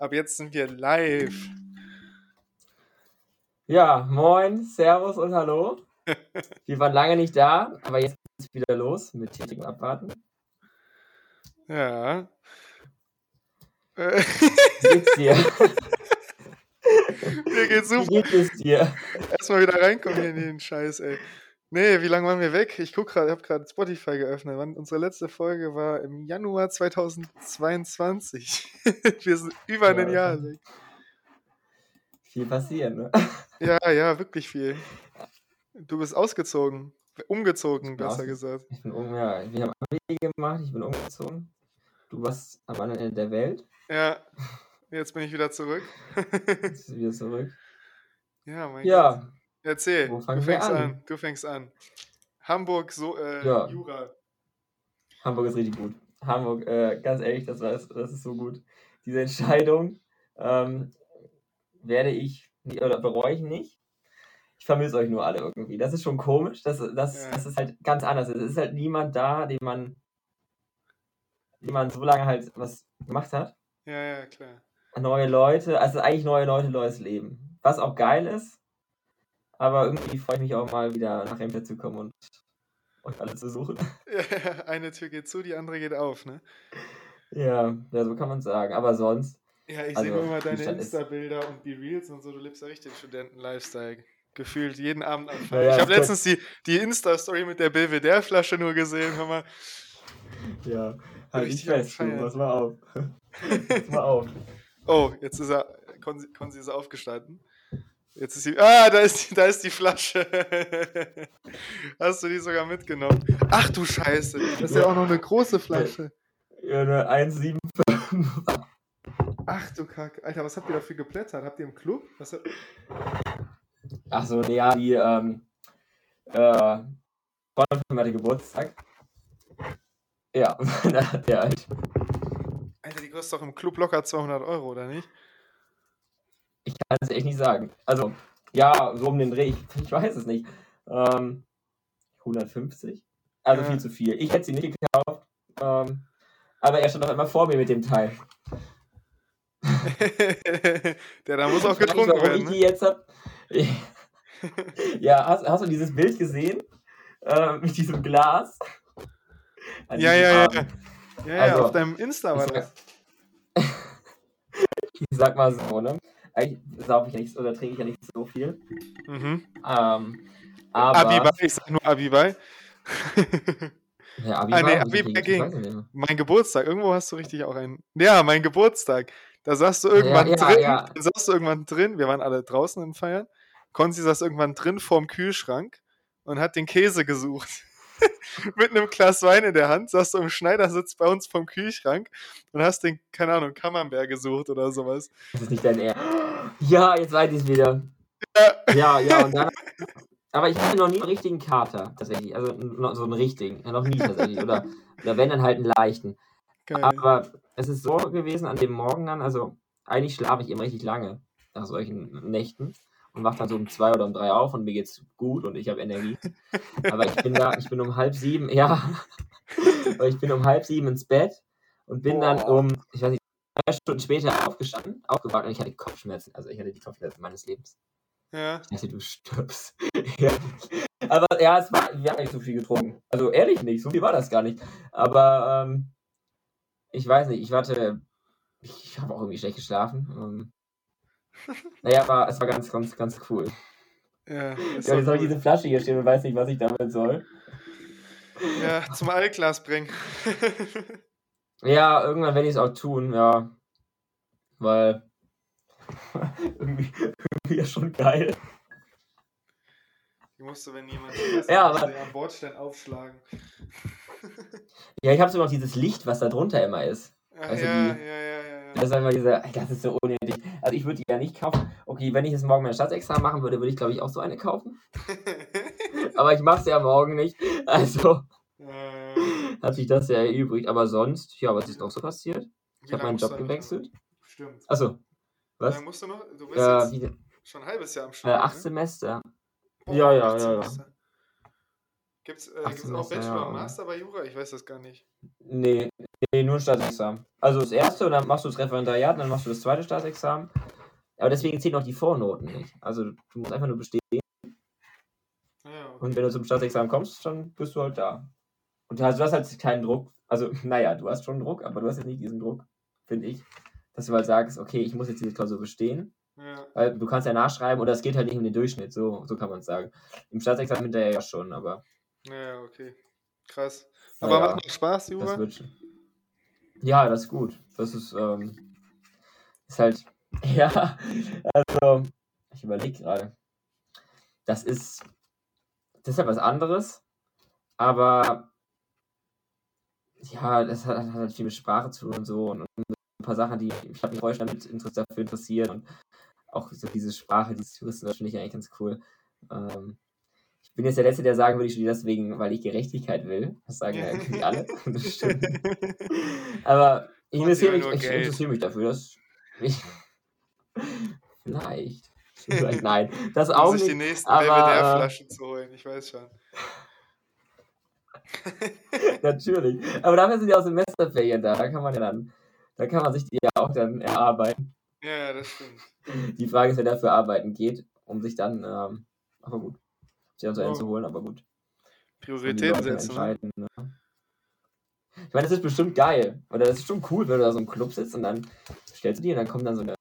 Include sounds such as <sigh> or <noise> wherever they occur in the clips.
Ab jetzt sind wir live. Ja, moin, Servus und Hallo. <laughs> Wir waren lange nicht da, aber jetzt es wieder los mit tätigem Abwarten. Ja. Wie geht's dir? <laughs> Mir geht's Wie super. geht es dir? Erstmal wieder reinkommen hier in den Scheiß, ey. Nee, wie lange waren wir weg? Ich guck gerade, ich habe gerade Spotify geöffnet. Unsere letzte Folge war im Januar 2022. <laughs> wir sind über ein Ja. Jahr weg. Viel passieren, ne? Ja, ja, wirklich viel. Du bist ausgezogen. Umgezogen, Ich bin besser ausge- gesagt. Ich bin um, ja, wir haben Abi gemacht, ich bin umgezogen. Du warst am anderen Ende der Welt, Ja, jetzt bin ich wieder zurück. jetzt bist du wieder zurück. <laughs> ja, mein Gott. Erzähl, du fängst an? an? Du fängst an. Hamburg, so, äh, Ja. Jura. Hamburg ist richtig gut. Hamburg, äh, ganz ehrlich, das, war, das ist so gut. Diese Entscheidung ähm, werde ich, oder bereue ich nicht. Ich vermisse euch nur alle irgendwie. Das ist schon komisch. Das, das, Ja. das ist halt ganz anders. Es ist halt niemand da, den man, den man so lange halt was gemacht hat. Ja, ja, klar. Neue Leute, also eigentlich neue Leute, neues Leben. Was auch geil ist. Aber irgendwie freue ich mich auch mal wieder nach Emden zu kommen und euch alle zu suchen. <laughs> Ja, eine Tür geht zu, die andere geht auf, ne? Ja, ja, so kann man sagen. Aber sonst. Ja, ich Also, sehe nur immer deine Insta-Bilder und die Reels und so. Du lebst ja richtig den Studenten-Lifestyle. Gefühlt jeden Abend am Ja, ich habe letztens die, die Insta-Story mit der Belvedere-Flasche nur gesehen. Hör mal. Ja, halt am fest, du, pass mal auf. <laughs> pass mal auf. Oh, jetzt ist er. Konzi, Konzi ist aufgestanden. Jetzt ist sie. Ah, da ist die, da ist die Flasche. <laughs> Hast du die sogar mitgenommen? Ach du Scheiße. Das ist ja auch noch eine große Flasche. Ja, eine 1,75. Ach du Kacke. Alter, was habt ihr dafür geplättert? Habt ihr im Club? Was habt... Achso, nee, ja, die, ähm, äh, von hatte Geburtstag. Ja, da <laughs> hat der halt, Alter, die kostet doch im Club locker 200 Euro, oder nicht? Ich kann es echt nicht sagen. Also, ja, so um den Dreh, ich, <laughs> ich weiß es nicht. Ähm, 150? Also Ja. viel zu viel. Ich hätte sie nicht gekauft. Ähm, aber er stand doch immer vor mir mit dem Teil. <laughs> Der da muss auch Ich getrunken werden. ich die Ne? jetzt hab. <laughs> ja, hast, hast du dieses Bild gesehen? Äh, mit diesem Glas? An Ja, ja, ja. Ja, ja, Also, auf deinem Insta war das. Ich sag mal so, ne? Eigentlich saufe ich ja nicht oder trinke ich ja nicht so viel. Mhm. Ähm, aber. Abibei, ich sag nur Abibei. Ja, Ah, nee, war Abi richtig, ich ging. mein Geburtstag, irgendwo hast du richtig auch einen. Ja, mein Geburtstag. Da saß du irgendwann ja, drin. ja. Da saß du irgendwann drin. Wir waren alle draußen im Feiern. Konzi saß irgendwann drin vorm Kühlschrank und hat den Käse gesucht. <laughs> Mit einem Glas Wein in der Hand saß du im Schneidersitz bei uns vorm Kühlschrank und hast den, keine Ahnung, Camembert gesucht oder sowas. Das ist nicht dein Ernst. <gasps> Ja, jetzt weiß ich es wieder. Ja. Ja, ja, und dann. <laughs> Aber ich hatte noch nie einen richtigen Kater, tatsächlich. Also so einen richtigen. Ja, noch nie tatsächlich. Oder, oder wenn dann halt einen leichten. Geil. Aber es ist so gewesen an dem Morgen dann, also eigentlich schlafe ich immer richtig lange nach solchen Nächten und wache dann so um zwei oder um drei auf und mir geht's gut und ich habe Energie. Aber ich bin da, ich bin um halb sieben, ja, aber ich bin um halb sieben ins Bett und bin dann Boah. um, ich weiß nicht, drei Stunden später aufgestanden, aufgewacht und ich hatte Kopfschmerzen. Also ich hatte die Kopfschmerzen meines Lebens. Ja. Ich dachte, du stirbst. <laughs> ja. Aber ja, es war, wir haben nicht so viel getrunken. Also ehrlich nicht, so viel war das gar nicht. Aber ähm, ich weiß nicht, ich warte, ich habe auch irgendwie schlecht geschlafen. Ähm, naja, aber es war ganz, ganz, ganz cool. Ja, Ja, jetzt habe ich diese Flasche hier stehen und weiß nicht, was ich damit soll. ja, zum Altglas bringen. Ja, irgendwann werde ich es auch tun, ja. Weil <laughs> irgendwie, irgendwie ist schon geil. Die musst du, wenn jemand Ja, aber- am Bordstein aufschlagen. Ja, ich habe sogar noch dieses Licht, was da drunter immer ist. Ach, Also ja, ja, die- ja, ja, ja. Das ist einfach diese, das ist so unnötig. Also ich würde die ja nicht kaufen. Okay, wenn ich es morgen mein Staatsexamen machen würde, würde ich glaube ich auch so eine kaufen. <laughs> Aber ich mache es ja morgen nicht. Also Äh, hat sich das ja erübrigt. Aber sonst, ja, was ist noch so passiert? Ich habe lange meinen Job gewechselt. Stimmt. Achso, was? lange musst du noch? Du bist Äh, jetzt wie, schon ein halbes Jahr am äh, Start. acht ne? Semester. Boah, ja, ja, acht ja, ja. Semester. Gibt's, äh, auch Bachelor ja. und Master bei Jura? Ich weiß das gar nicht. Nee, Nee, nur ein Staatsexamen. Also das erste und dann machst du das Referendariat und dann machst du das zweite Staatsexamen. Aber deswegen zählen auch die Vornoten nicht. Also du musst einfach nur bestehen. Ja, okay. Und wenn du zum Staatsexamen kommst, dann bist du halt da. Und du hast, du hast halt keinen Druck. Also, <laughs> naja, du hast schon Druck, aber du hast jetzt nicht diesen Druck, finde ich. Dass du halt sagst, okay, ich muss jetzt diese Klausur bestehen. ja. Weil du kannst ja nachschreiben oder es geht halt nicht um den Durchschnitt, so, so kann man es sagen. Im Staatsexamen hinterher ja schon, aber ja, okay. Krass. Aber ja, macht noch Spaß, das Jura? wird schon. Ja, das ist gut. Das ist, ähm, ist halt, <laughs> ja, also, ich überlege gerade. Das ist, das ist ja was anderes, aber ja, das hat, hat halt viel mit Sprache zu tun und so und, und ein paar Sachen, die ich habe mich vorher damit dafür interessiert und auch so diese Sprache, dieses Touristen, das finde ich eigentlich ganz cool. Ähm, ich bin jetzt der Letzte, der sagen würde, ich studiere deswegen, weil ich Gerechtigkeit will. Das sagen ja irgendwie <laughs> alle. <laughs> Das stimmt. Aber ich interessiere sie mich, ich interessiere mich dafür. Das, ich, <laughs> vielleicht. vielleicht. Nein, das auch die nicht. nächsten aber, Belvedere-Flaschen zu holen, ich weiß schon. Natürlich. Aber dafür sind ja auch Semesterferien da. Da kann man ja dann, da kann man sich die ja auch dann erarbeiten. Ja, ja, das stimmt. Die Frage ist, wer dafür arbeiten geht, um sich dann, ähm, aber gut, sich dann so einzuholen, aber gut. Prioritäten setzen. Ne? ne? Ich meine, das ist bestimmt geil. Oder das ist schon cool, wenn du da so im Club sitzt und dann stellst du die und dann kommt dann so eine,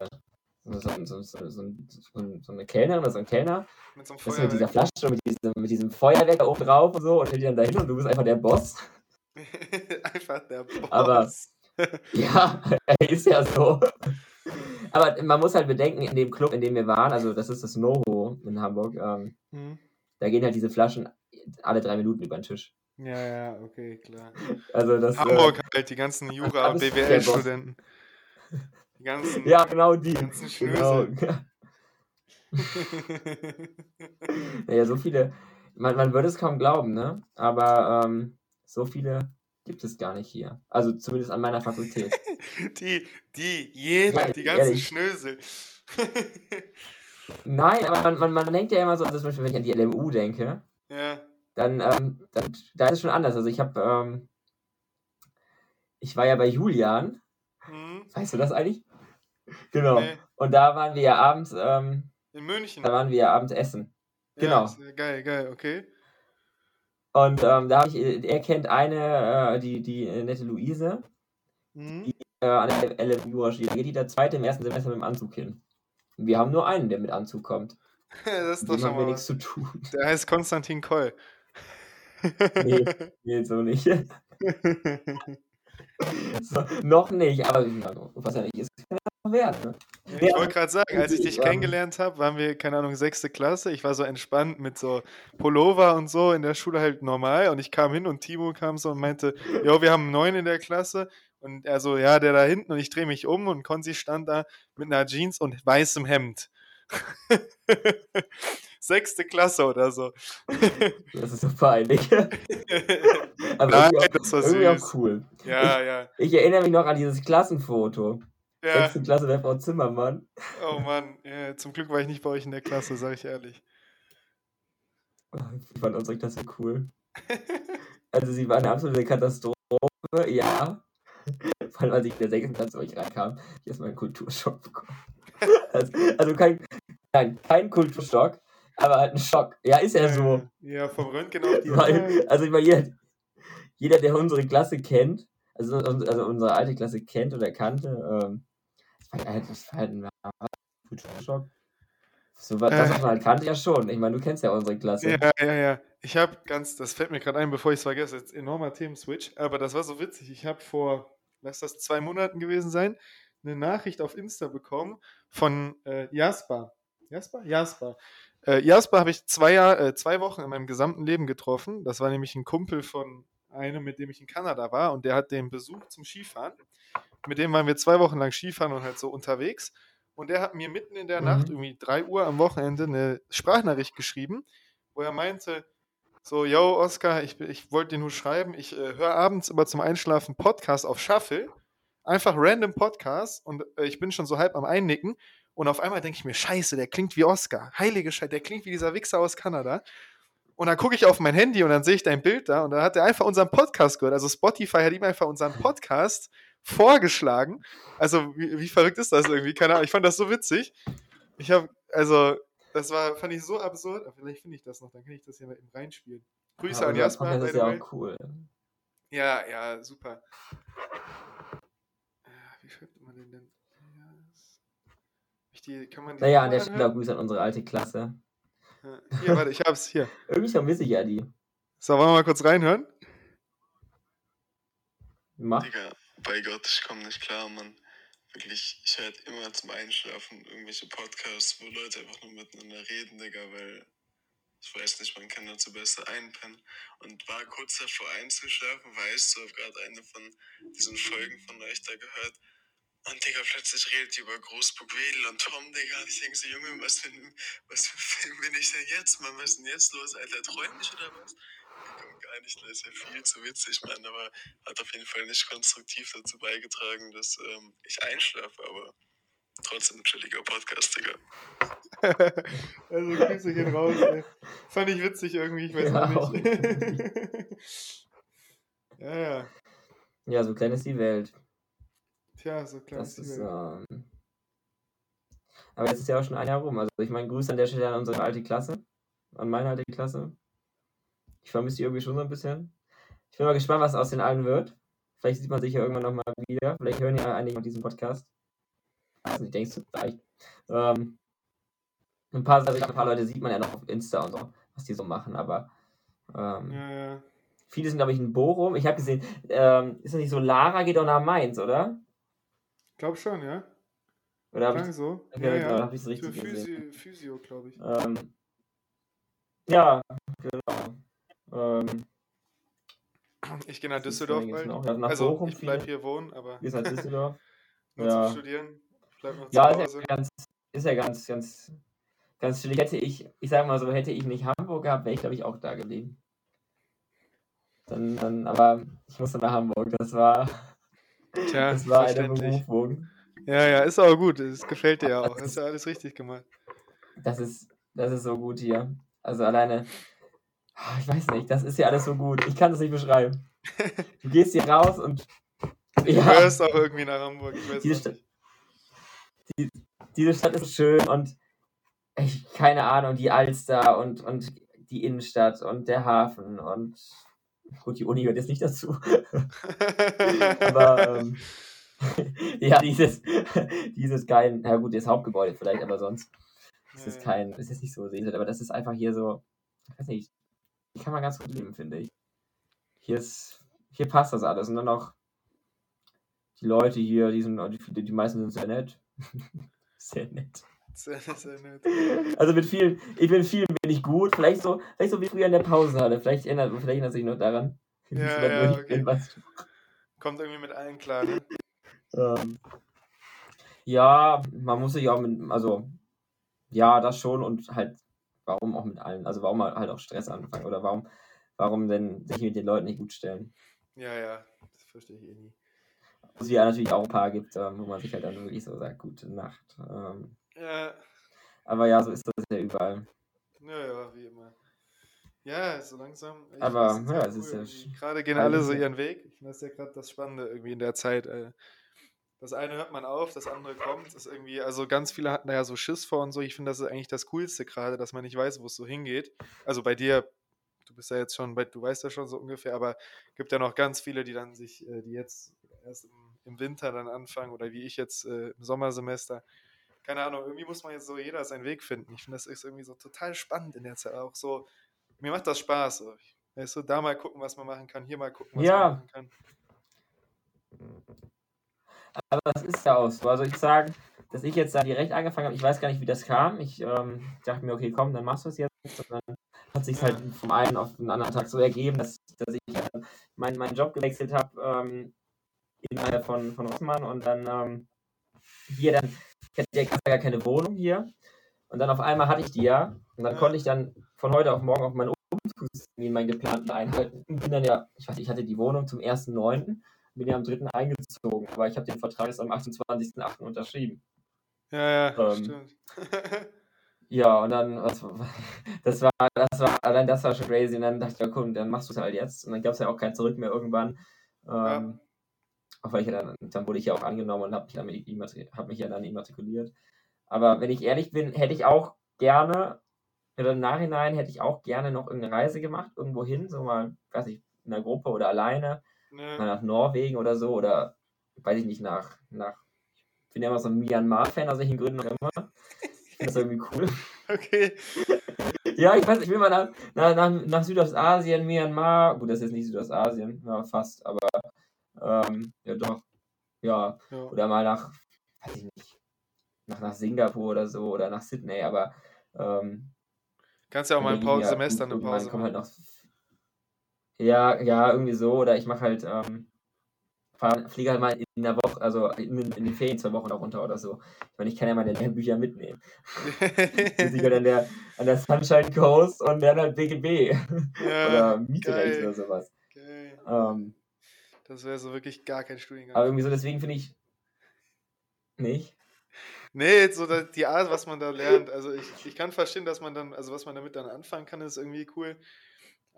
so, so, so, so, eine Kellnerin oder so ein Kellner Mit so einem das mit dieser Feuerwerk. Flasche und mit diesem, mit diesem Feuerwerk da oben drauf und so und die dann dahin und du bist einfach der Boss. <laughs> Einfach der Boss. Aber- <laughs> Ja, er <laughs> ist ja so. Aber man muss halt bedenken, in dem Club, in dem wir waren, also das ist das Noho in Hamburg, ähm, Hm. Da gehen halt diese Flaschen alle drei Minuten über den Tisch. Ja, ja, okay, klar. Also das, Hamburg halt, die ganzen <laughs> Jura-. BWL-Studenten. Die ganzen. Äh, ja, genau die. ganzen Genau. Schnösel. <laughs> Naja, so viele, man, man würde es kaum glauben, ne? Aber ähm, so viele gibt es gar nicht hier. Also zumindest an meiner Fakultät. <laughs> die, die, jeder, Ja, die ganzen ehrlich. Schnösel. Nein, aber man, man, man denkt ja immer so, also zum Beispiel, wenn ich an die LMU denke, ja. dann, ähm, dann da ist es schon anders. Also ich habe, ähm, ich war ja bei Julian, Hm. weißt du das eigentlich? Genau. Nee, Und da waren wir ja abends, ähm, in München. da waren wir ja abends essen. genau. Ja, geil, geil, okay. Und ähm, da habe ich, äh, er kennt eine, äh, die, die äh, nette Luise, Hm. äh, an der LMU studiert. Da geht die der zweite im ersten Semester mit dem Anzug hin. Wir haben nur einen, der mit Anzug kommt. <laughs> Das ist doch schon mal nichts zu tun. Der heißt Konstantin Koll. Nee. Nee, so nicht. <laughs> so, noch nicht, aber was ja nicht ist, kann ja werden. Ne? Ich Ja, wollte gerade sagen, als ich ich, <laughs> dich ähm, kennengelernt habe, waren wir, keine Ahnung, sechste Klasse. Ich war so entspannt mit so Pullover und so in der Schule halt normal. Und ich kam hin und Timo kam so und meinte, jo, wir haben einen neuen in der Klasse. Und er so, ja, der da hinten. Und ich drehe mich um und Konzi stand da mit einer Jeans und weißem Hemd. <laughs> Sechste Klasse oder so. <laughs> Das ist so peinlich. <laughs> aber Nein, irgendwie, auch, das war irgendwie auch süß. cool. Ja, ja. Ich erinnere mich noch an dieses Klassenfoto. Ja, Sechste Klasse der Frau Zimmermann. oh Mann. Ja, zum Glück war ich nicht bei euch in der Klasse, sage ich ehrlich. Ich fand unsere Klasse cool. Also sie war eine absolute Katastrophe, ja. <laughs> Vor allem als ich in der sechsten Klasse bei euch reinkam, ich erstmal einen Kulturschock bekommen. <laughs> Also, also kein, nein, kein Kulturschock, aber halt ein Schock. Ja, ist ja so. Ja, vom Röntgen auf die Weil, also ich meine, jeder, jeder, der unsere Klasse kennt, also, also unsere alte Klasse kennt oder kannte, ähm, das war halt, das war halt ein Kulturschock. So, was, das, was man halt kannte, ja schon. Ich meine, du kennst ja unsere Klasse. Ja, ja, ja. Ich habe ganz, das fällt mir gerade ein, bevor ich es vergesse, jetzt enormer Themenswitch, aber das war so witzig. Ich habe vor, lass das zwei Monaten gewesen sein, eine Nachricht auf Insta bekommen von äh, Jasper. Jasper? Jasper. Äh, Jasper habe ich zwei, Jahr, äh, zwei Wochen in meinem gesamten Leben getroffen. Das war nämlich ein Kumpel von einem, mit dem ich in Kanada war und der hat den Besuch zum Skifahren. Mit dem waren wir zwei Wochen lang Skifahren und halt so unterwegs. Und der hat mir mitten in der Mhm. Nacht, irgendwie 3 Uhr am Wochenende, eine Sprachnachricht geschrieben, wo er meinte, so, yo, Oscar, ich, ich wollte dir nur schreiben, ich äh, höre abends immer zum Einschlafen Podcast auf Shuffle, einfach random Podcast und äh, ich bin schon so halb am Einnicken und auf einmal denke ich mir, scheiße, der klingt wie Oscar, heilige Scheiße, der klingt wie dieser Wichser aus Kanada Und dann gucke ich auf mein Handy und dann sehe ich dein Bild da und dann hat er einfach unseren Podcast gehört. Also Spotify hat ihm einfach unseren Podcast vorgeschlagen. Also wie, wie verrückt ist das irgendwie? Keine Ahnung. Ich fand das so witzig. Ich habe, also das war, fand ich so absurd. Aber vielleicht finde ich das noch, dann kann ich das hier mal eben reinspielen. Grüße Ja, an Jasper. By ist ja auch cool. Ja, ja, super. Äh, Wie schreibt man den denn? Ich die, kann man die Naja, an der Stelle? Grüße an unsere alte Klasse. Ja. Hier, warte, ich hab's hier. <laughs> Irgendwie vermisse ich ja die. So, wollen wir mal kurz reinhören? Mach. Digga, bei Gott, ich komme nicht klar, Mann. Wirklich, ich höre immer zum Einschlafen irgendwelche Podcasts, wo Leute einfach nur miteinander reden, Digga, weil ich weiß nicht, man kann dazu besser einpennen. Und war kurz davor einzuschlafen, weißt du, hab gerade eine von diesen Folgen von euch da gehört. Und Digga, plötzlich redet die über Großburg Wedel und Tom, Digga. Und ich denke so, Junge, was für, ein, was für Film bin ich denn jetzt, Mann? Was ist denn jetzt los, Alter? Träum ich oder was? Gar nicht, das ist ja viel zu witzig, Mann. Aber hat auf jeden Fall nicht konstruktiv dazu beigetragen, dass ähm, ich einschlafe, aber trotzdem ein chilliger Podcast, Digga. <laughs> also Grüße gehen raus, ey. Fand ich witzig irgendwie, ich weiß Ja, auch nicht. <laughs> ja, ja. Ja, so klein ist die Welt. Tja, so klar. Das ist die ist, Welt. ähm... Aber jetzt ist ja auch schon ein Jahr rum. Also ich meine, Grüße an der Stelle an unsere alte Klasse. An meine alte Klasse. Ich vermisse die irgendwie schon so ein bisschen. Ich bin mal gespannt, was aus den allen wird. Vielleicht sieht man sich ja irgendwann nochmal wieder. Vielleicht hören ja einige von diesem Podcast. Also ich denkst du vielleicht. Ähm, ein paar, also ein paar Leute sieht man ja noch auf Insta und so, was die so machen, aber ähm, Ja, ja. viele sind, glaube ich, in Bochum. Ich habe gesehen, ähm, ist das nicht so, Lara geht auch nach Mainz, oder? Glaub schon, ja. Oder habe ich so. Okay, ja, genau, ja. hab ich's richtig Für. Physio, Physio glaube ich. Ähm, ja, genau. Ähm, Ich gehe nach das ist Düsseldorf bald. ja, nach Also, Bochum ich bleib viele. hier wohnen, aber Gehst <laughs> nach Düsseldorf. nur ja. zum Studieren. Bleib noch Ja, zu ist Hause. ja ganz, ist ja ganz, ganz, ganz chillig. Hätte ich, ich sag mal so, hätte ich nicht Hamburg gehabt, wäre ich, glaube ich, auch da geblieben. Dann, dann, aber ich musste nach Hamburg. Das war, Tja, das war eine. Berufung. Ja, ja, ist aber gut. Es gefällt dir ja auch. Hast ja alles richtig gemacht. Das ist, das ist so gut hier. Also alleine, ich weiß nicht, das ist ja alles so gut. Ich kann das nicht beschreiben. Du gehst hier raus und Du ja, gehörst auch irgendwie nach Hamburg. Diese Stadt- nicht. diese Stadt ist schön und ich, keine Ahnung, die Alster und, und die Innenstadt und der Hafen und gut, die Uni gehört jetzt nicht dazu. <laughs> aber ähm, <laughs> ja, dieses, dieses kein, na gut, das Hauptgebäude vielleicht, aber sonst ist es kein, ist es nicht so sehenswert, aber das ist einfach hier so, ich weiß nicht, kann man ganz gut leben, finde ich. Hier ist, hier passt das alles und dann auch die Leute hier, die sind, die, die meisten sind sehr nett. <laughs> sehr nett. Sehr, sehr nett. Also mit vielen, ich bin vielen bin ich gut, vielleicht so, vielleicht so wie früher in der Pausenhalle, vielleicht erinnert, vielleicht erinnert sich noch daran. Ja, ja, okay. bin, du. Kommt irgendwie mit allen klar, ne? Ähm, ja, man muss sich auch mit, also, ja, das schon und halt, warum auch mit allen, also warum halt auch Stress anfangen oder warum, warum denn sich mit den Leuten nicht gut stellen. Ja, ja. Das verstehe ich eh nie. Wo es ja natürlich auch ein paar gibt, ähm, wo man sich halt dann wirklich so sagt, gute Nacht. Ähm, Ja, aber ja, so ist das ja überall. ja, ja, wie immer. Ja, so langsam. ich Aber, ja, es ist ja Gerade gehen alle so ihren Weg. Ich finde das ja gerade das Spannende irgendwie in der Zeit. äh, Das eine hört man auf, das andere kommt. Ist irgendwie, also ganz viele hatten da ja so Schiss vor und so. Ich finde, das ist eigentlich das Coolste gerade, dass man nicht weiß, wo es so hingeht. Also bei dir, du bist ja jetzt schon, du weißt ja schon so ungefähr, aber gibt ja noch ganz viele, die dann sich, äh, die jetzt erst im, im Winter dann anfangen oder wie ich jetzt äh, im Sommersemester. Keine Ahnung, irgendwie muss man jetzt so jeder seinen Weg finden. Ich finde, das ist irgendwie so total spannend in der Zeit. Auch so, mir macht das Spaß. So. Weißt du, da mal gucken, was man machen kann, hier mal gucken, was Ja. man machen kann. Aber das ist ja auch so. Also ich sage, dass ich jetzt da direkt angefangen habe, ich weiß gar nicht, wie das kam. Ich ähm, dachte mir, okay, komm, dann machst du es jetzt. Und dann hat sich halt vom einen auf den anderen Tag so ergeben, dass, dass ich äh, meinen meinen Job gewechselt habe ähm, innerhalb von, von Rossmann und dann ähm, hier dann, ich hatte ja gar keine Wohnung hier. Und dann auf einmal hatte ich die ja. Und dann konnte ich dann von heute auf morgen auch meinen Umzugstermin, meinen geplanten einhalten. Und bin dann ja, ich weiß, nicht, ich hatte die Wohnung zum 1.9 bin ja am 3. eingezogen, aber ich habe den Vertrag jetzt am 28.8. unterschrieben. Ja, ja, Ähm. stimmt. <laughs> ja, und dann, was, <laughs> das war, das war, allein das war schon crazy. Und dann dachte ich, ja, komm, dann machst du es halt jetzt. Und dann gab es ja auch kein Zurück mehr irgendwann. Ähm, Ja. Auch weil ich ja dann, dann wurde ich ja auch angenommen und habe hab mich ja dann immatrikuliert. Aber wenn ich ehrlich bin, hätte ich auch gerne, oder im Nachhinein hätte ich auch gerne noch irgendeine Reise gemacht, irgendwo hin, so mal, weiß ich, in einer Gruppe oder alleine, mal Ne? nach Norwegen oder so, oder weiß ich nicht, nach, nach ich bin ja immer so ein Myanmar-Fan, aus welchen Gründen auch immer. Ich finde das irgendwie cool. <laughs> Okay. <laughs> Ja, ich weiß, ich will mal nach, nach, nach, Südostasien, Myanmar. Gut, das ist jetzt nicht Südostasien, ja, fast, aber ähm, ja doch. Ja, Ja. oder mal nach, weiß ich nicht, nach, nach Singapur oder so oder nach Sydney, aber ähm, Kannst ja auch mal ein paar Semester eine Pause kommt halt machen. noch. Ja, ja, irgendwie so. Oder ich mache halt, ähm, fahr, fliege halt mal in der Woche, also in, in den Ferien zwei Wochen da runter oder so. Ich meine, ich kann ja meine Lehrbücher mitnehmen. <laughs> Sitze ich halt an der, an der Sunshine Coast und lerne halt BGB. ja, <laughs> oder Mietrecht oder sowas. geil. Ähm, Das wäre so wirklich gar kein Studiengang. aber irgendwie so, deswegen finde ich. Nicht? Nee, so die Art, was man da lernt. Also ich, ich kann verstehen, dass man dann, also was man damit dann anfangen kann, ist irgendwie cool.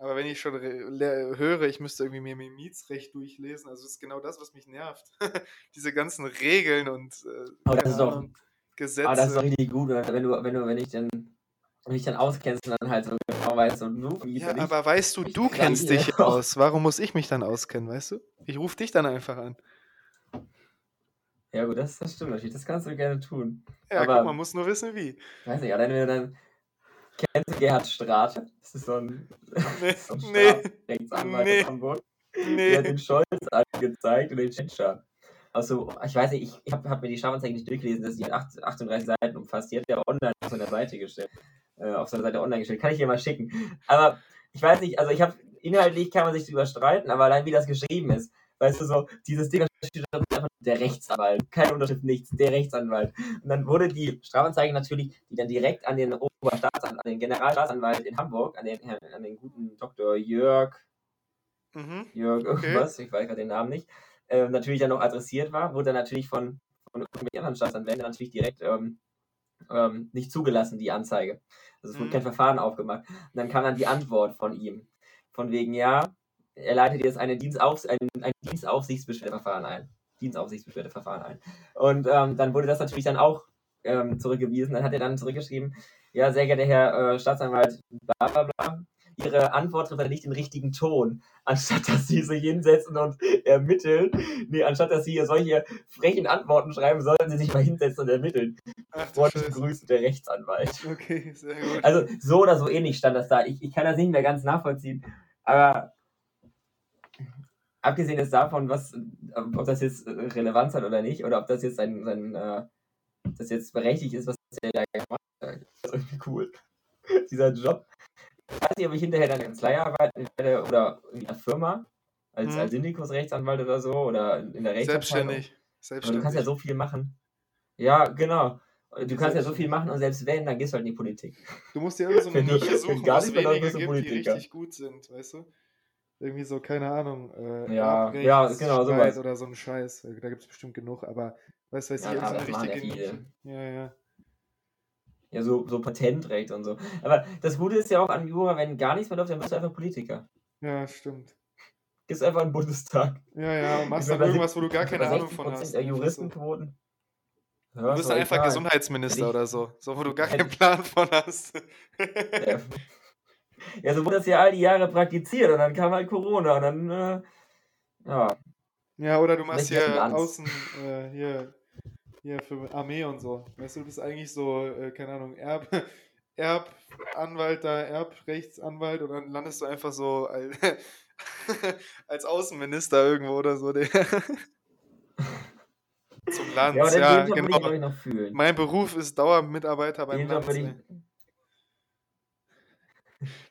Aber wenn ich schon höre, ich müsste irgendwie mir mein Mietsrecht durchlesen, also ist genau das, was mich nervt. <laughs> Diese ganzen Regeln und äh, Aber das ist doch- Gesetze. Aber das ist doch richtig gut, oder? wenn du, wenn du, wenn ich dann wenn ich dann auskennst und dann halt so genau weißt und du ja, ich, aber weißt du, du kennst dich ja aus. <laughs> Warum muss ich mich dann auskennen, weißt du? Ich rufe dich dann einfach an. Ja gut, das, das stimmt natürlich, das kannst du gerne tun. Ja, Aber- guck, man muss nur wissen, wie. Weiß nicht, allein wenn du dann kennst du Gerhard Strate, das ist so ein, Nee, <laughs> so ein nee, Strafrechtsanwalt nee, aus Hamburg, der hat nee. den Scholz angezeigt und den Tschentscher. Also, ich weiß nicht, ich, ich habe hab mir die Strafanzeige nicht durchgelesen, dass die in acht- 38 Seiten umfasst. Die hat er online auf seiner Seite gestellt. Äh, auf seiner Seite online gestellt. Kann ich dir mal schicken. Aber ich weiß nicht, also ich habe inhaltlich kann man sich drüber streiten, aber allein wie das geschrieben ist, weißt du so, dieses Ding da steht da einfach der Rechtsanwalt, keine Unterschrift, nichts, der Rechtsanwalt. Und dann wurde die Strafanzeige natürlich, die dann direkt an den Oberstaatsanwalt, an den Generalstaatsanwalt in Hamburg, an den, an den guten Dr. Jörg Mhm. Jörg Okay. irgendwas, ich weiß gerade den Namen nicht, äh, natürlich dann noch adressiert war, wurde dann natürlich von, von irgendwelchen anderen Staatsanwälten natürlich direkt ähm, ähm, nicht zugelassen, die Anzeige. Also es wurde Mhm. kein Verfahren aufgemacht. Und dann kam dann die Antwort von ihm. Von wegen, ja, er leitet jetzt eine Dienstaufs ein, ein Dienstaufsichtsbeschwerdeverfahren ein. Dienstaufsichtsbeschwerdeverfahren ein. Und ähm, dann wurde das natürlich dann auch ähm, zurückgewiesen. Dann hat er dann zurückgeschrieben, ja, sehr geehrter Herr äh, Staatsanwalt, bla bla bla, Ihre Antwort trifft nicht den richtigen Ton. Anstatt dass Sie sich hinsetzen und ermitteln, nee, anstatt dass Sie hier solche frechen Antworten schreiben, sollten Sie sich mal hinsetzen und ermitteln. Ach du Freundliche Scheiße. Grüße, der Rechtsanwalt. Okay, sehr gut. Also so oder so ähnlich stand das da. Ich, ich kann das nicht mehr ganz nachvollziehen. Aber abgesehen jetzt davon, was, ob das jetzt Relevanz hat oder nicht, oder ob das jetzt ein, sein, äh, das jetzt berechtigt ist, was er da gemacht hat, das ist irgendwie cool. <laughs> Dieser Job. Ich weiß nicht, ob ich hinterher dann in Kanzlei arbeiten werde oder in einer Firma, als, Mhm. als Syndikusrechtsanwalt oder so, oder in der Rechtsabteilung. Selbstständig. Aber du Selbstständig. kannst ja so viel machen. Ja, genau. Du kannst ja so viel machen und selbst wenn, dann gehst du halt in die Politik. Du musst dir irgendwie so eine Nische wenn suchen, gar wo es nicht mehr läuft, wenige bist du gibt, die richtig gut sind, weißt du? Irgendwie so, keine Ahnung, äh, Ja, Erbrechts- ja, genau, sowas. Oder so ein Scheiß. Da gibt es bestimmt genug, aber weißt du, weiß Ja, ich, irgend so eine richtige. Ja, ja. Ja, so, so Patentrecht und so. Aber das Gute ist ja auch an Jura, wenn gar nichts mehr läuft, dann bist du einfach Politiker. Ja, stimmt. Gehst einfach in den Bundestag. Ja, ja, machst dann irgendwas, wo du gar keine Ahnung 60% von hast. der. Juristenquoten. Ja, Du ist bist dann einfach egal. Gesundheitsminister Ich- oder so. So, wo du gar <laughs> keinen Plan von hast. Ja. <laughs> ja, so wurde das ja all die Jahre praktiziert und dann kam halt Corona und dann, äh, ja. Ja, oder du machst hier außen, äh, hier, hier für Armee und so. Weißt du, du bist eigentlich so, äh, keine Ahnung, Erb, <laughs> Erbanwalt da, Erbrechtsanwalt und dann landest du einfach so als, <laughs> als Außenminister irgendwo oder so. Der <laughs> Zum Land, Ja, ja, genau. Mein Beruf ist Dauermitarbeiter beim Den Land.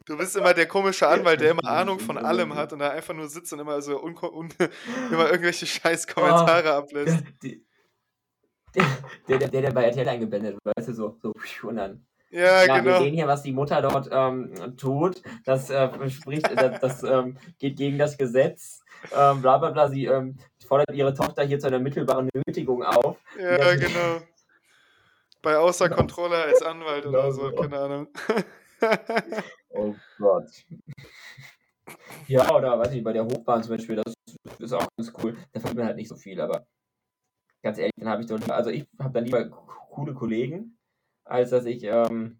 Du bist immer der komische Anwalt, der immer Ahnung von allem <laughs> hat und da einfach nur sitzt und immer so <laughs> immer irgendwelche scheiß Kommentare ablässt. Die- Der, der, der, der, bei RTL eingeblendet wird, weißt du, so, so, und dann. Ja, Ja, wir genau. sehen hier, was die Mutter dort ähm, tut. Das äh, spricht, das, das ähm, geht gegen das Gesetz. Ähm, bla bla bla. Sie ähm, fordert ihre Tochter hier zu einer mittelbaren Nötigung auf. Ja, genau. bei Außer <laughs> Kontrolle als Anwalt oder Genau so. keine Ahnung. Oh Gott. Ja, oder weiß ich, bei der Hochbahn zum Beispiel, das ist auch ganz cool. Da verdient man halt nicht so viel, aber ganz ehrlich, dann habe ich doch lieber, also ich habe dann lieber co- coole Kollegen, als dass ich, ähm,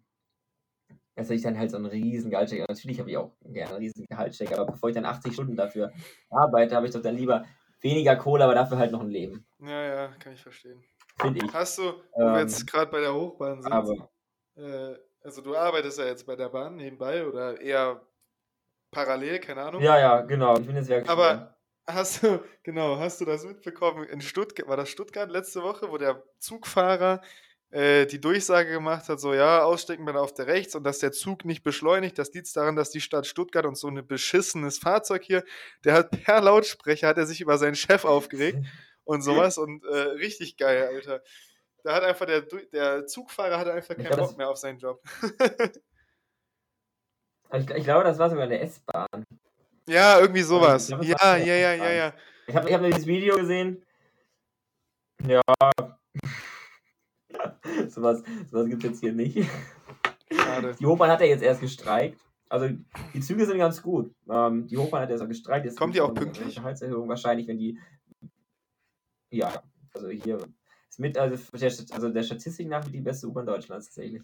als dass ich dann halt so einen riesen Gehaltscheck, natürlich habe ich auch gerne einen riesen Gehaltscheck, aber bevor ich dann 80 Stunden dafür arbeite, habe ich doch dann lieber weniger Kohle, aber dafür halt noch ein Leben. ja, ja, kann ich verstehen. Finde ich. Hast du, wo wir Ähm, jetzt gerade bei der Hochbahn sind, aber- äh, also du arbeitest ja jetzt bei der Bahn nebenbei oder eher parallel, keine Ahnung. Ja, ja, genau. Ich bin jetzt Werkstudent. Aber hast du, <laughs> genau, hast du das mitbekommen in Stuttgart, war das Stuttgart letzte Woche, wo der Zugfahrer äh, die Durchsage gemacht hat, so ja, aussteigen bitte auf der rechts und dass der Zug nicht beschleunigt, das liegt daran, dass die Stadt Stuttgart und so ein beschissenes Fahrzeug hier, der hat per Lautsprecher, hat er sich über seinen Chef aufgeregt <laughs> und sowas und äh, richtig geil, Alter. Da hat einfach der, der Zugfahrer hatte einfach keinen Bock mehr auf seinen Job. Ich, ich glaube, das war sogar in der S-Bahn. ja, irgendwie sowas. glaub, das Ja, ja, ja, ja, ja. Ich habe ich hab dieses Video gesehen. Ja. <laughs> sowas sowas gibt es jetzt hier nicht. Schade. Die Hochbahn hat ja jetzt erst gestreikt. Also die Züge sind ganz gut. Ähm, die Hochbahn hat erst gestreikt. Jetzt Kommt die auch eine pünktlich? Gehaltserhöhung wahrscheinlich, wenn die. Ja, also hier ist mit, also der, also der Statistik nach die beste U-Bahn Deutschlands tatsächlich.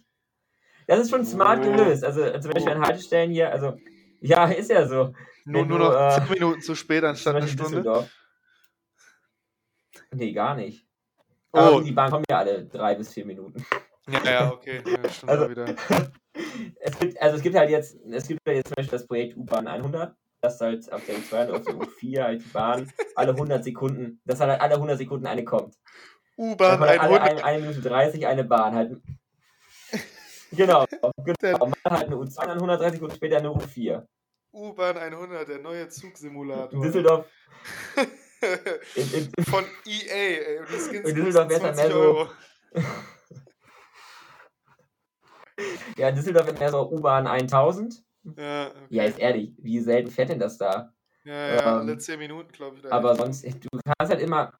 Das ist schon smart Oh. gelöst. Also zum Beispiel an Haltestellen hier, also ja, ist ja so. Nur, nur du, noch äh, 10 Minuten zu spät anstatt eine Stunde. Nee, gar nicht. Aber Oh, die Bahn kommen ja alle drei bis vier Minuten. ja, ja, okay. Ja, <laughs> Also- wieder. <laughs> Es gibt, also es gibt halt jetzt, es gibt ja jetzt zum Beispiel das Projekt U-Bahn 100, das halt auf der U2 und auf der U4 halt die Bahn alle 100 Sekunden, dass halt alle 100 Sekunden eine kommt. U-Bahn Dann alle 100. eine, eine Minute 30 eine Bahn halt. <laughs> Genau, genau. Man hat halt eine U2 dann 130 Sekunden später eine U4. U-Bahn 100, der neue Zugsimulator. <laughs> In Düsseldorf, in, in, Von EA, ey. Und die Skins In Düsseldorf wär's 20 dann mehr so- <laughs> ja, in Düsseldorf ist mehr so U-Bahn 1000. Ja, okay. Ja, ist ehrlich, wie selten fährt denn das da? ja, ja, ähm, alle 10 Minuten, glaube ich. Aber sonst, du kannst halt immer.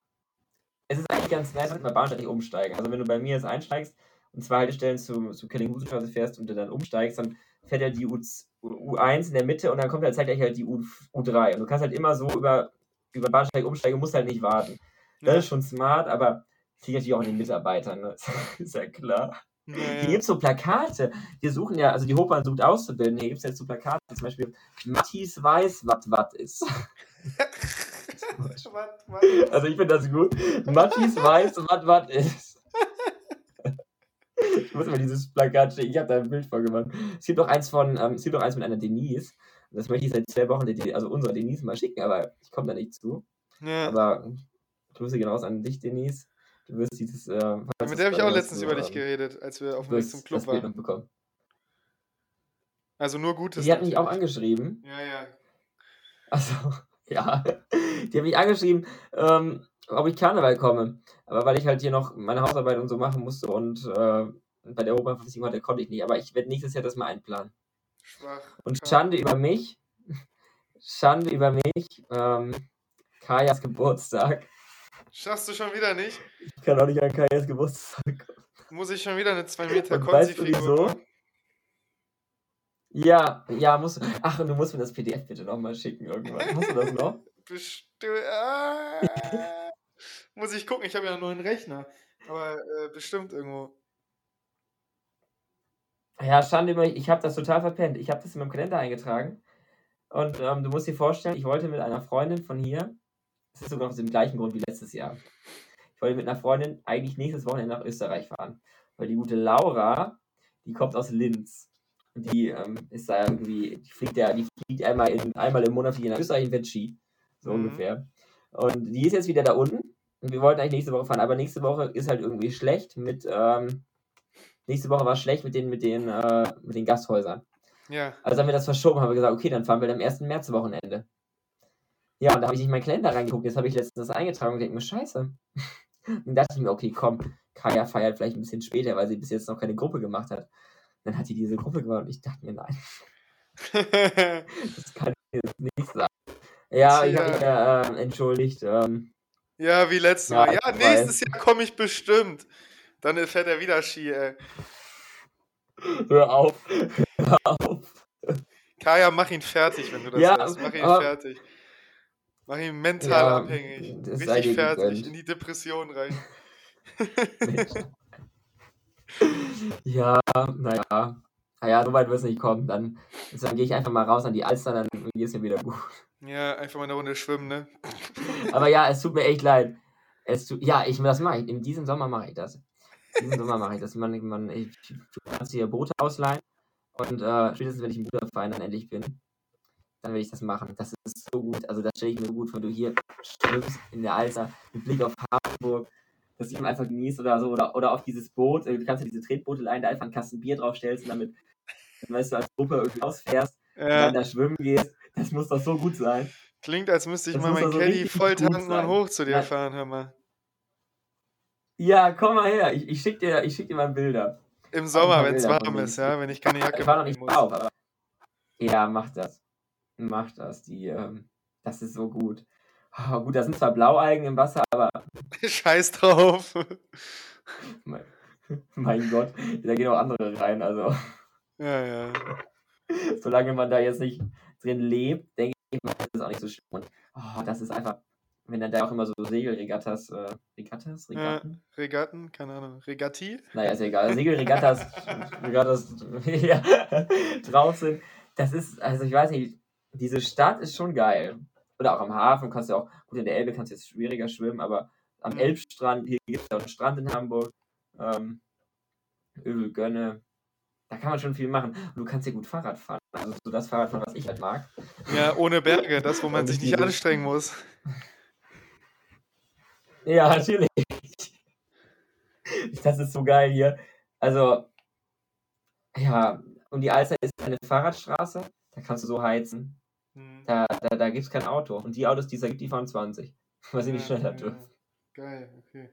Es ist eigentlich ganz nice, dass man Bahnsteig umsteigen. Also, wenn du bei mir jetzt einsteigst und zwei Haltestellen zu, zu Kellinghusenstraße fährst und du dann umsteigst, dann fährt ja die U, U1 in der Mitte und dann kommt halt zeitgleich halt die U, U3. Und du kannst halt immer so über, über Bahnsteig umsteigen, musst halt nicht warten. Das Ja, ist schon smart, aber das liegt natürlich auch an den Mitarbeitern, ne? <laughs> ist ja klar. ja, Hier ja. gibt es so Plakate. Wir suchen ja, also die Hochbahn sucht Auszubildende. Hier gibt es jetzt so Plakate, zum Beispiel Mattis weiß, was was ist. <laughs> <laughs> Also ich finde das gut. Mattis weiß, was was ist. Ich muss mal dieses Plakat stehen. Ich habe da ein Bild vorgemacht. Es gibt auch eins von, ähm, es gibt auch eins mit einer Denise. Das möchte ich seit zwei Wochen, also unserer Denise mal schicken, aber ich komme da nicht zu. Ja. Aber Grüße gehen raus an dich, Denise. Du wirst dieses. Äh, Mit der habe ich auch letztens so, über dich ähm, geredet, als wir auf dem Weg zum Club waren. noch bekommen. Also nur Gutes. Die hat mich auch angeschrieben. Ja, ja. Also, <laughs> ja. Die hat mich angeschrieben, ähm, ob ich Karneval komme. Aber weil ich halt hier noch meine Hausarbeit und so machen musste und äh, bei der Oberversicherung hatte, konnte ich nicht. Aber ich werde nächstes Jahr das mal einplanen. Schwach. Und. Schande über mich. Schande über mich. Ähm, Kajas Geburtstag. Schaffst du schon wieder nicht? Ich kann auch nicht an Kajas Geburtstag kommen. Muss ich schon wieder eine 2 Meter Und weißt du Konzi-Figur? Ja, ja, musst du. Ach, und du musst mir das PDF bitte nochmal schicken irgendwann. Hast du das noch? Bestimmt. Ah, muss ich gucken, ich habe ja einen neuen Rechner. Aber äh, bestimmt irgendwo. Ja, über mich. Ich habe das total verpennt. Ich habe das in meinem Kalender eingetragen. Und ähm, du musst dir vorstellen, ich wollte mit einer Freundin von hier, das ist sogar aus dem gleichen Grund wie letztes Jahr. Ich wollte mit einer Freundin eigentlich nächstes Wochenende nach Österreich fahren. Weil die gute Laura, die kommt aus Linz. Und die ähm, ist da irgendwie, die fliegt ja, die fliegt einmal, in, einmal im Monat nach Österreich fährt Ski. So Mhm. ungefähr. Und die ist jetzt wieder da unten. Und wir wollten eigentlich nächste Woche fahren, aber nächste Woche ist halt irgendwie schlecht mit, ähm, nächste Woche war schlecht mit den, mit den, äh, mit den Gasthäusern. Ja. Also haben wir das verschoben, haben wir gesagt, okay, dann fahren wir am 1. März Wochenende. Ja, und da habe ich nicht in meinen Kalender reingeguckt, jetzt habe ich letztens das eingetragen und denke mir, scheiße. <laughs> Dann dachte ich mir, okay, komm, Kaya feiert vielleicht ein bisschen später, weil sie bis jetzt noch keine Gruppe gemacht hat. Dann hat sie diese Gruppe gemacht und ich dachte mir, nein, <laughs> das kann ich jetzt nicht sagen. Ja, ich habe mich Tja. äh, entschuldigt. Ähm, ja, wie letztes Ja, Mal. Ja, weiß. nächstes Jahr komme ich bestimmt. Dann fährt er wieder Ski, ey. Hör auf. Hör auf. Kaya, mach ihn fertig, wenn du das Ja, hörst. Mach ihn aber- fertig. Mach ihn mental Ja, abhängig. Richtig fertig. gegönnt. In die Depression rein. <laughs> <laughs> Ja, naja. Naja, so weit wird es nicht kommen. Dann, dann gehe ich einfach mal raus an die Alster, dann geht es mir wieder gut. Ja, einfach mal eine Runde schwimmen, ne? Aber ja, es tut mir echt leid. Es tut, ja, ich, das mache ich. In diesem Sommer mache ich das. In diesem Sommer mache ich das. Man, man, ich, du kannst hier Boote ausleihen. Und äh, spätestens, wenn ich im Bruderverein dann endlich bin, dann werde ich das machen. Das ist so gut. Also, das stelle ich mir gut, wenn du hier schwimmst in der Alster mit Blick auf Hamburg, dass ich einfach genießt oder so. Oder, oder auf dieses Boot. äh, Du kannst ja diese Tretboote leihen, da einfach einen Kasten Bier draufstellst und damit, weißt du, als Gruppe irgendwie ausfährst und Ja, dann da schwimmen gehst. Das muss doch so gut sein. klingt, als müsste ich Das mal mein so Caddy voll tanken und hoch zu dir Ja. fahren, hör mal. Ja, komm mal her. Ich, ich schicke dir, ich schick dir mal Bilder. Im Sommer, wenn es warm ist, ja, wenn ich keine Jacke Ich war noch nicht aber. Ja, mach das. Mach das. Die, ähm, das ist so gut. Oh, gut, da sind zwar Blaualgen im Wasser, aber <laughs> Scheiß drauf. mein, mein Gott, da gehen auch andere rein. Also, ja, ja. solange man da jetzt nicht drin lebt, denke ich mal, ist das auch nicht so schlimm. Und oh, das ist einfach, wenn dann da auch immer so Segelregattas, äh, Regattas, Regatten? Regatten, keine Ahnung. Regatti? Naja, ist ja egal. Segelregattas <laughs> Regattas, <laughs> ja, drauf sind. Das ist, also ich weiß nicht, diese Stadt ist schon geil. Oder auch am Hafen kannst du auch, gut, in der Elbe kannst du jetzt schwieriger schwimmen, aber am Mhm. Elbstrand, hier gibt es ja auch einen Strand in Hamburg, ähm, Öl, Gönne, da kann man schon viel machen. Und du kannst hier gut Fahrrad fahren. Also so das Fahrradfahren, was ich halt mag. Ja, ohne Berge, das, wo man sich nicht nicht anstrengen muss. Ja, natürlich. Das ist so geil hier. Also, ja, und die Alster ist eine Fahrradstraße, da kannst du so heizen. Hm. Da, da, da gibt es kein Auto. Und die Autos, die es da gibt, die fahren 20. Weil sie nicht Ja, schneller ja, dürfen. ja. Geil, okay.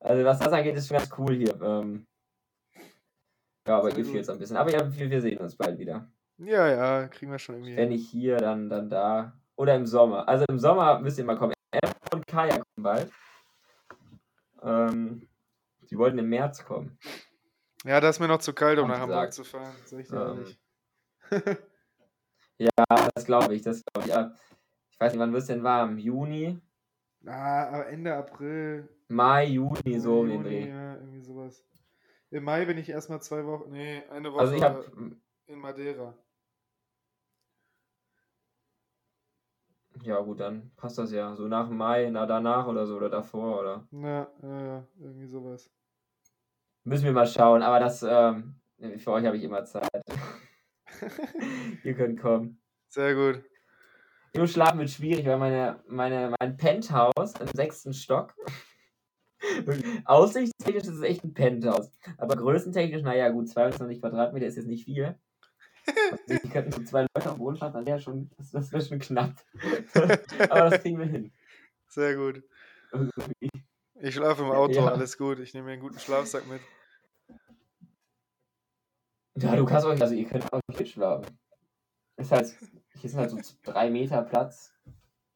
Also, was das angeht, ist schon ganz cool hier. Ähm, ja, aber ihr fehlt es ein bisschen. Aber ja, wir, wir sehen uns bald wieder. Ja, ja, kriegen wir schon irgendwie. Wenn nicht hier, dann, dann da. Oder im Sommer. Also im Sommer müsst ihr mal kommen. Emma und Kaya kommen bald. Ähm, die wollten im März kommen. Ja, das ist mir noch zu kalt, um nach Hamburg zu fahren. Sag ich dir Ähm, ehrlich. <laughs> Ja, das glaube ich, das glaube ich. Ja, ich weiß nicht, wann wird es denn warm? Juni? Ah, Ende April. Mai, Juni, so um den Dreh. Ja, irgendwie sowas. Im Mai bin ich erstmal zwei Wochen, nee, eine Woche Also ich habe, in Madeira. ja gut, dann passt das ja. So nach Mai, na danach oder so oder davor oder. Na, ja, ja, irgendwie sowas. Müssen wir mal schauen, aber das, ähm, für euch habe ich immer Zeit. <laughs> Ihr könnt kommen. Sehr gut. Nur schlafen wird schwierig, weil meine, meine, mein Penthouse im sechsten Stock. <laughs> Aussichtstechnisch ist es echt ein Penthouse. Aber größentechnisch, naja, gut, 22 Quadratmeter ist jetzt nicht viel. Also, die könnten so zwei Leute auf Wohnschaft, dann wäre schon, das, das wäre schon knapp. <laughs> Aber das kriegen wir hin. Sehr gut. Ich schlafe im Auto, Ja. alles gut. Ich nehme mir einen guten Schlafsack mit. Ja, du kannst euch, also ihr könnt auch hier schlafen. Ist halt, hier sind halt so drei Meter Platz.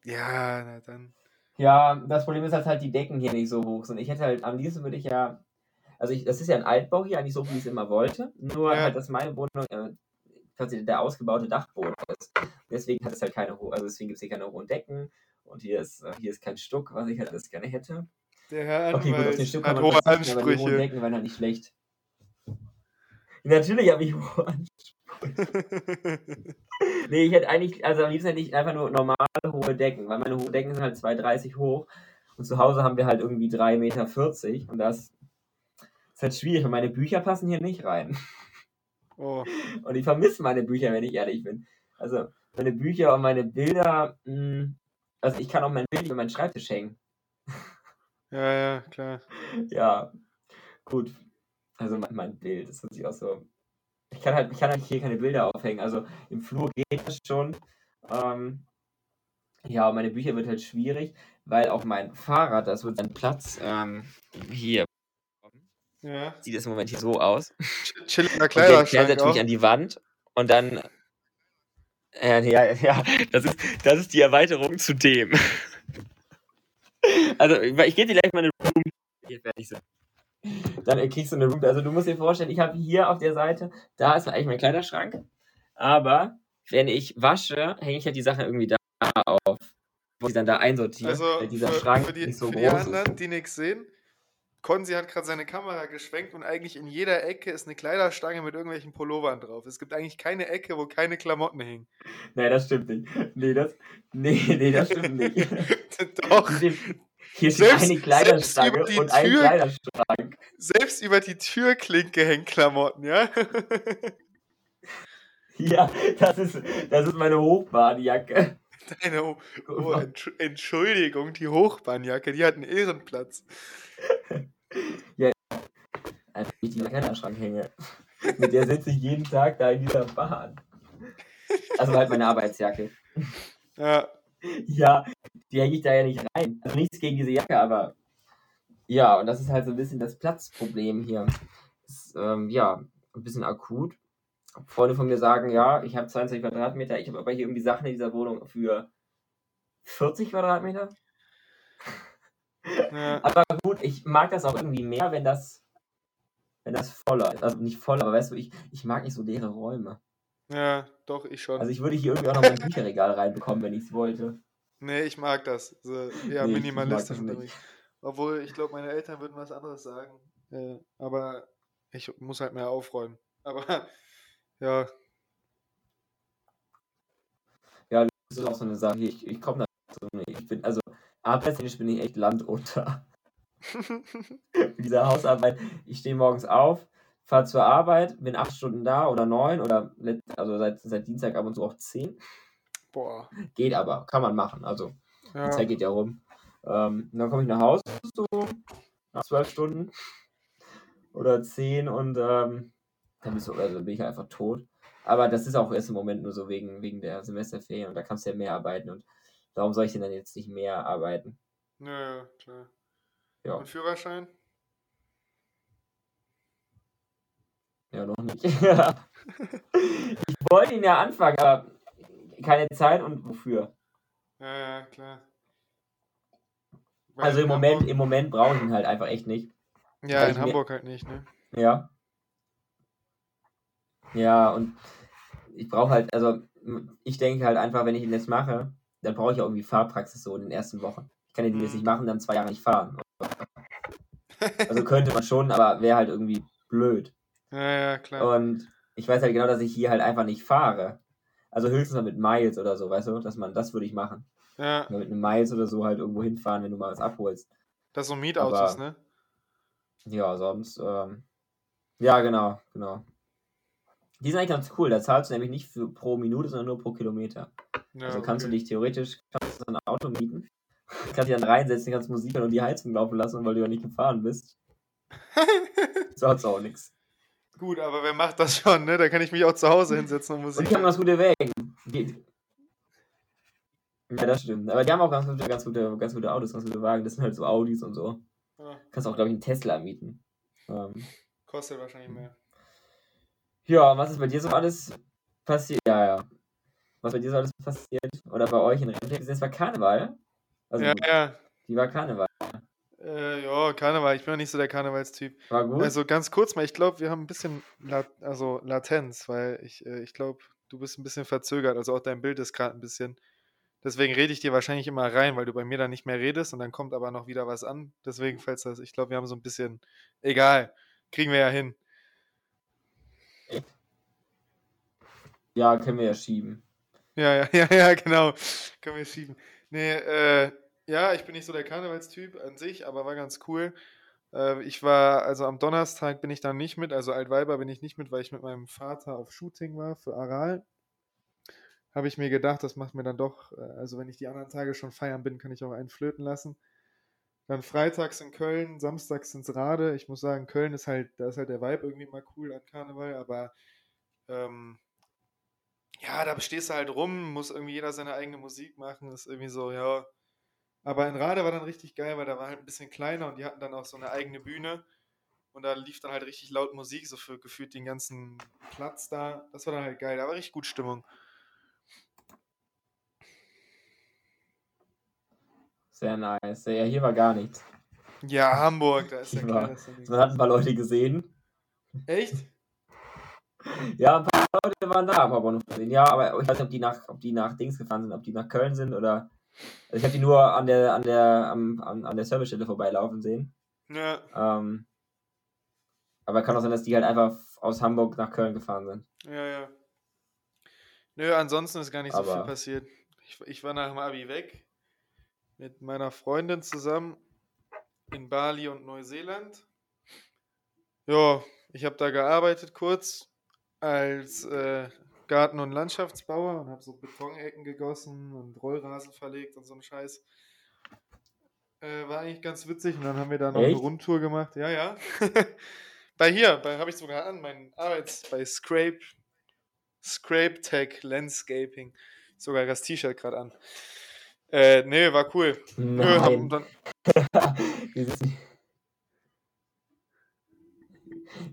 Ja, na dann. Ja, das Problem ist, dass halt die Decken hier nicht so hoch sind. Ich hätte halt, am liebsten würde ich ja, also ich, das ist ja ein Altbau hier, eigentlich so, wie ich es immer wollte. Nur Ja. halt, dass meine Wohnung äh, quasi der ausgebaute Dachboden ist. Deswegen hat es halt keine, also deswegen gibt es hier keine hohen Decken. Und hier ist, äh, hier ist kein Stuck, was ich halt alles gerne hätte. Der Herr Okay, gut, auf den Stuck hat kann man hohe verzichten, aber die hohen Ansprüche. Decken waren halt nicht schlecht. Natürlich habe ich hohe <laughs> Ansprüche. <laughs> Nee, ich hätte eigentlich, also am liebsten hätte ich einfach nur normale hohe Decken, weil meine hohen Decken sind halt 2,30 hoch und zu Hause haben wir halt irgendwie 3,40 Meter und das ist halt schwierig, weil meine Bücher passen hier nicht rein. oh, <laughs> Und ich vermisse meine Bücher, wenn ich ehrlich bin. Also meine Bücher und meine Bilder, mh, also ich kann auch mein Bild über meinen Schreibtisch hängen. ja, ja, klar. <laughs> Ja, gut. Also mein, mein Bild, das hört sich auch so. Ich kann halt, ich kann halt hier keine Bilder aufhängen. Also im Flur geht das schon. Ähm, ja, meine Bücher wird halt schwierig, weil auch mein Fahrrad, das wird seinen Platz ähm, hier. Ja. Sieht es im Moment hier so aus. Chilliger Und der Kleiderschrank natürlich auch. an die Wand und dann. Ja, ja, ja, das ist, das ist die Erweiterung zu dem. <laughs> Also, ich gebe dir gleich meine Room hier fertig sind. Dann kriegst du eine Room. Also du musst dir vorstellen, ich habe hier auf der Seite, da ist eigentlich mein Kleiderschrank. Aber wenn ich wasche, hänge ich halt die Sachen irgendwie da auf. Wo ich dann da einsortiere. Also weil dieser für, Schrank für die, nicht so für groß die ist. anderen, die nichts sehen, Konzi hat gerade seine Kamera geschwenkt und eigentlich in jeder Ecke ist eine Kleiderstange mit irgendwelchen Pullovern drauf. Es gibt eigentlich keine Ecke, wo keine Klamotten hängen. Nee, das stimmt nicht. Nee, das, nee, nee, das stimmt nicht. <laughs> Doch, Hier steht Selbst- eine Kleiderstange über die und ein Tür- Kleiderschrank. selbst über die Türklinke hängen Klamotten, ja? <laughs> Ja, das ist, das ist meine Hochbahnjacke. Deine, oh, oh, Entsch- Entschuldigung, die Hochbahnjacke, die hat einen Ehrenplatz. Einfach wie ich die in den Kleiderschrank hänge. Mit der sitze ich jeden Tag da in dieser Bahn. Also halt meine Arbeitsjacke. Ja, Ja, die hänge ich da ja nicht rein. Also nichts gegen diese Jacke, aber ja, und das ist halt so ein bisschen das Platzproblem hier. Ist, ähm, ja, ein bisschen akut. Freunde von mir sagen, ja, ich habe 22 Quadratmeter, ich habe aber hier irgendwie Sachen in dieser Wohnung für 40 Quadratmeter. ja, <laughs> Aber gut, ich mag das auch irgendwie mehr, wenn das, wenn das voller ist. Also nicht voller, aber weißt du, ich, ich mag nicht so leere Räume. Ja, doch, ich schon. Also ich würde hier irgendwie auch noch mein Bücherregal reinbekommen, wenn ich es wollte. nee, ich mag das. So, eher Nee, ich minimalistisch unterwegs. Obwohl, ich glaube, meine Eltern würden was anderes sagen. Äh, aber ich muss halt mehr aufräumen. Aber <laughs> ja, Das ist auch so eine Sache, ich, ich komme da. Ich bin, also arbeitstechnisch bin ich echt landunter. Mit <laughs> <laughs> dieser Hausarbeit, ich stehe morgens auf, fahre zur Arbeit, bin acht Stunden da oder neun oder also seit, seit Dienstag ab und zu auch zehn. boah. Geht aber, kann man machen. Also die Ja, Zeit geht ja rum. Ähm, dann komme ich nach Hause, so nach zwölf Stunden oder zehn und ähm, dann, bist du, also bin ich einfach tot. Aber das ist auch erst im Moment nur so wegen, wegen der Semesterferien und da kannst du ja mehr arbeiten und warum soll ich denn dann jetzt nicht mehr arbeiten? ja, ja, klar. Ja, Und Führerschein? Ja noch nicht. <laughs> ich wollte ihn ja anfangen, aber keine Zeit und wofür? Ja, ja, klar. Weil Also im Moment, Hamburg- im Moment brauche ich ihn halt einfach echt nicht. Ja, in ich mir- Hamburg halt nicht, ne? Ja. Ja, und ich brauche halt, also ich denke halt einfach, wenn ich ihn jetzt mache, dann brauche ich auch irgendwie Fahrpraxis so in den ersten Wochen. Ich kann den jetzt nicht machen, dann zwei Jahre nicht fahren. <laughs> Also könnte man schon, aber wäre halt irgendwie blöd. Ja, ja, klar. Und ich weiß halt genau, dass ich hier halt einfach nicht fahre. Also höchstens mal mit Miles oder so, weißt du, dass man, das würde ich machen. Ja, Mal mit einem Miles oder so halt irgendwo hinfahren, wenn du mal was abholst. das sind so Mietautos, Aber- ne? Ja, sonst, ähm, ja, genau, genau. Die sind eigentlich ganz cool. Da zahlst du nämlich nicht für pro Minute, sondern nur pro Kilometer. Ja, also kannst okay. du dich theoretisch kannst du ein Auto mieten, <laughs> kannst dich dann reinsetzen, kannst Musik und die Heizung laufen lassen, weil du ja nicht gefahren bist. <laughs> Sonst auch nichts. Gut, aber wer macht das schon, ne? Da kann ich mich auch zu Hause hinsetzen und Und Musik. die haben ganz gute Wägen. Die, ja, das stimmt. Aber die haben auch ganz gute, ganz gute, ganz gute Autos, ganz gute Wagen. Das sind halt so Audis und so. Ja, Kannst auch, glaube ich, einen Tesla mieten. Ähm, kostet wahrscheinlich mehr. Ja, was ist bei dir so alles passiert? Ja, ja. Was bei dir so alles passiert? Oder bei euch in Remscheid? Das war Karneval. Also, Ja, ja. die war Karneval. Äh, ja, Karneval. Ich bin ja nicht so der Karnevalstyp. War gut. Also ganz kurz mal, ich glaube, wir haben ein bisschen Lat also Latenz, weil ich, äh, ich glaube, du bist ein bisschen verzögert. Also auch dein Bild ist gerade ein bisschen. Deswegen rede ich dir wahrscheinlich immer rein, weil du bei mir dann nicht mehr redest und dann kommt aber noch wieder was an. Deswegen fällt das. Ich glaube, wir haben so ein bisschen. Egal. Kriegen wir ja hin. ja, können wir ja schieben. Ja, ja, <laughs> ja, ja, genau. Können wir schieben. Nee, äh, ja, ich bin nicht so der Karnevalstyp an sich, aber war ganz cool. Äh, ich war, also am Donnerstag bin ich dann nicht mit, also Altweiber bin ich nicht mit, weil ich mit meinem Vater auf Shooting war für Aral. Habe ich mir gedacht, das macht mir dann doch, äh, also wenn ich die anderen Tage schon feiern bin, kann ich auch einen flöten lassen. Dann freitags in Köln, samstags ins Rade. Ich muss sagen, Köln ist halt, da ist halt der Vibe irgendwie mal cool an Karneval, aber ähm, ja, da stehst du halt rum, muss irgendwie jeder seine eigene Musik machen, ist irgendwie so, ja. Aber in Rade war dann richtig geil, weil da war halt ein bisschen kleiner und die hatten dann auch so eine eigene Bühne und da lief dann halt richtig laut Musik, so für gefühlt den ganzen Platz da. Das war dann halt geil, da war richtig gut Stimmung. Sehr nice. Ja, hier war gar nichts. Ja, Hamburg, da ist ja klar, Man hat ein paar Leute gesehen. Echt? Ja, ein paar Leute waren da gesehen. Ja, aber ich weiß nicht, ob die nach, ob die nach Dings gefahren sind, ob die nach Köln sind oder. Also ich habe die nur an der, an der, am, an, an der Servicestelle vorbeilaufen sehen. Ja. Ähm, aber kann auch sein, dass die halt einfach aus Hamburg nach Köln gefahren sind. Ja, ja. Nö, ansonsten ist gar nicht so viel Aber- passiert. Ich, ich war nach dem Abi weg mit meiner Freundin zusammen in Bali und Neuseeland. Ja, ich habe da gearbeitet kurz als äh, Garten- und Landschaftsbauer und habe so Betonecken gegossen und Rollrasen verlegt und so ein Scheiß. Äh, war eigentlich ganz witzig und dann haben wir da noch eine Echt? Rundtour gemacht. Ja, ja. <laughs> bei hier, bei habe ich sogar an, mein Arbeits bei Scrape Scrape Tech Landscaping. Sogar das T-Shirt gerade an. Äh, nee, war cool. Nö, haben Nein. dann, <laughs>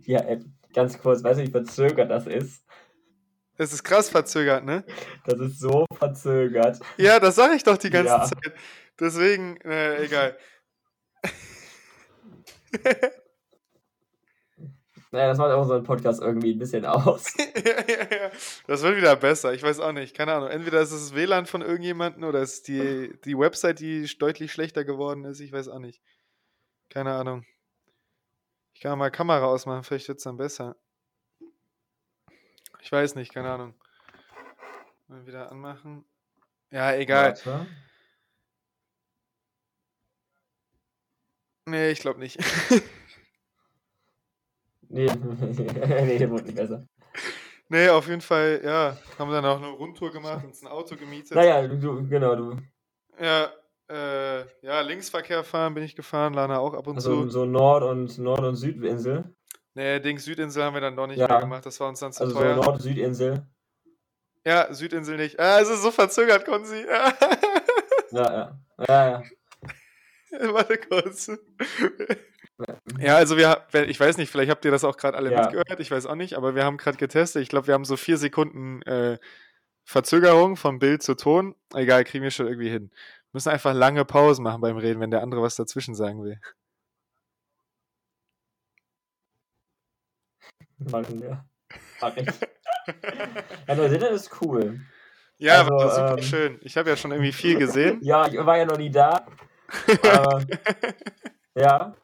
ja, äh, ganz kurz, weißt du, wie verzögert das ist? Es ist krass verzögert, ne? Das ist so verzögert. Ja, das sage ich doch die ganze Ja. Zeit. Deswegen, äh, egal. <laughs> Naja, das macht auch so einen Podcast irgendwie ein bisschen aus. <laughs> ja, ja, ja. Das wird wieder besser. Ich weiß auch nicht. Keine Ahnung. Entweder ist es das WLAN von irgendjemandem oder ist die, die Website, die deutlich schlechter geworden ist. Ich weiß auch nicht. Keine Ahnung. Ich kann mal Kamera ausmachen. Vielleicht wird es dann besser. Ich weiß nicht. Keine Ahnung. Mal wieder anmachen. Ja, egal. Warte. Nee, ich glaube nicht. <laughs> Nee, <laughs> nee, der wurde nicht besser. nee, auf jeden Fall, ja. Haben dann auch eine Rundtour gemacht, uns ein Auto gemietet. Naja, du, genau, du. Ja, äh, ja, Linksverkehr fahren bin ich gefahren, Lana auch ab und Also zu. so Nord- und Nord- und Südinsel. Nee, Dings Südinsel haben wir dann doch nicht Ja. mehr gemacht, das war uns dann zu Also so teuer. Nord- und Südinsel. ja, Südinsel nicht. Ah, es ist so verzögert, Konzi. <laughs> Ja, ja. Ja, ja. <laughs> Warte kurz. Ja, also wir, ich weiß nicht, vielleicht habt ihr das auch gerade alle Ja. mitgehört, ich weiß auch nicht, aber wir haben gerade getestet. Ich glaube, wir haben so vier Sekunden äh, Verzögerung vom Bild zu Ton. Egal, kriegen wir schon irgendwie hin. Müssen einfach lange Pausen machen beim Reden, wenn der andere was dazwischen sagen will. Machen wir. <laughs> Ja, Neuseeland ist cool. Ja, Also, war super ähm, schön. Ich habe ja schon irgendwie viel gesehen. <laughs> Ja, ich war ja noch nie da. Aber, <laughs> ja.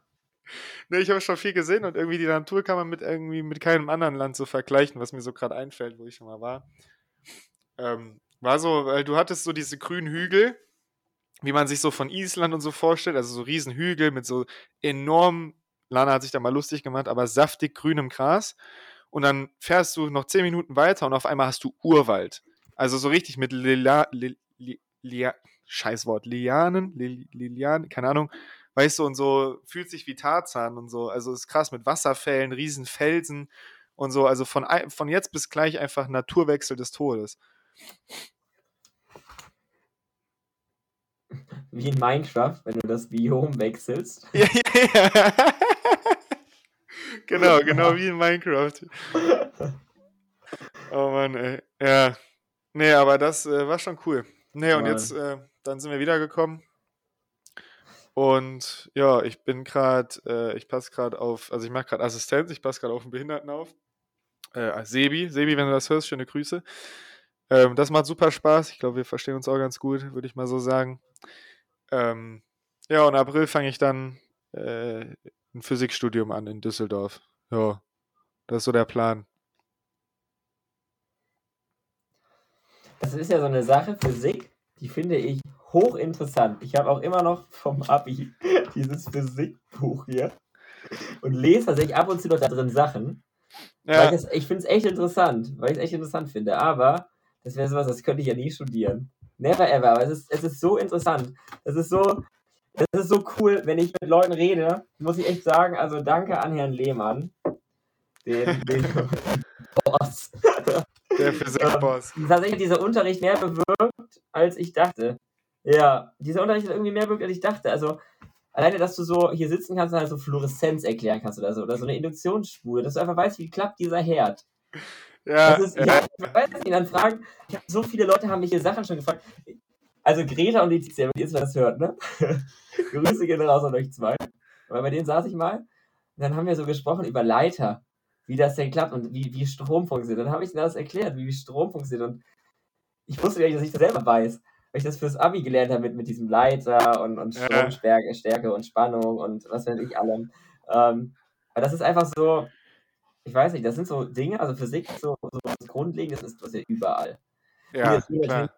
Nee, ich habe schon viel gesehen und irgendwie die Natur kann man mit irgendwie mit keinem anderen Land so vergleichen, was mir so gerade einfällt, wo ich schon mal war. Ähm, war so, weil du hattest so diese grünen Hügel, wie man sich so von Island und so vorstellt, also so riesen Hügel mit so enorm, Lana hat sich da mal lustig gemacht, aber saftig grünem Gras. Und dann fährst du noch zehn Minuten weiter und auf einmal hast du Urwald. Also so richtig mit Lila, Li, Li, Lia, Scheißwort, Lianen, Li, Lilianen, keine Ahnung, weißt du, und so fühlt sich wie Tarzan und so. Also ist krass mit Wasserfällen, riesen Felsen und so. Also von, von jetzt bis gleich einfach Naturwechsel des Todes. Wie in Minecraft, wenn du das Biom wechselst. <laughs> Ja, ja, ja. Genau, genau wie in Minecraft. <laughs> Oh Mann, ey. Ja. Nee, aber das äh, war schon cool. Nee, und Mann. jetzt, äh, dann sind wir wiedergekommen. Und ja, ich bin gerade, äh, ich passe gerade auf, also ich mache gerade Assistenz, ich passe gerade auf einen Behinderten auf. Äh, Sebi, Sebi, wenn du das hörst, schöne Grüße. Ähm, das macht super Spaß. Ich glaube, wir verstehen uns auch ganz gut, würde ich mal so sagen. Ähm, ja, und April fange ich dann äh, ein Physikstudium an in Düsseldorf. Ja, das ist so der Plan. Das ist ja so eine Sache, Physik, die finde ich hochinteressant. Ich habe auch immer noch vom Abi <laughs> dieses Physikbuch hier und lese tatsächlich ab und zu noch da drin Sachen. Ja, ich ich finde es echt interessant, weil ich es echt interessant finde. Aber das wäre sowas, das könnte ich ja nie studieren. Never ever. Aber es ist, es ist so interessant. Es ist so, es ist so cool, wenn ich mit Leuten rede, muss ich echt sagen, also danke an Herrn Lehmann, den, den Boss. der Physikboss. Tatsächlich hat dieser Unterricht mehr bewirkt, als ich dachte. Ja, dieser Unterricht hat irgendwie mehr bewirkt, als ich dachte. Also, alleine, dass du so hier sitzen kannst und halt so Fluoreszenz erklären kannst oder so, oder so eine Induktionsspule, dass du einfach weißt, wie klappt dieser Herd. Ja, Das ist, ja, ja, ich weiß nicht, dann fragen, ich hab, so viele Leute haben mich hier Sachen schon gefragt. Also Greta und Letizia, wenn ihr das hört, ne? <laughs> Grüße gehen raus an euch zwei. weil bei denen saß ich mal. Und dann haben wir so gesprochen über Leiter, wie das denn klappt und wie, wie Strom funktioniert. Dann habe ich ihnen das erklärt, wie, Strom funktioniert. Und ich wusste gar nicht, dass ich das selber weiß, weil ich das fürs Abi gelernt habe mit, mit diesem Leiter und, und. Stromstärke Stärke und Spannung und was weiß ich allem. Ähm, aber das ist einfach so, ich weiß nicht, das sind so Dinge, also Physik so, so was Grundlegendes ist das ja überall. Ja, klar.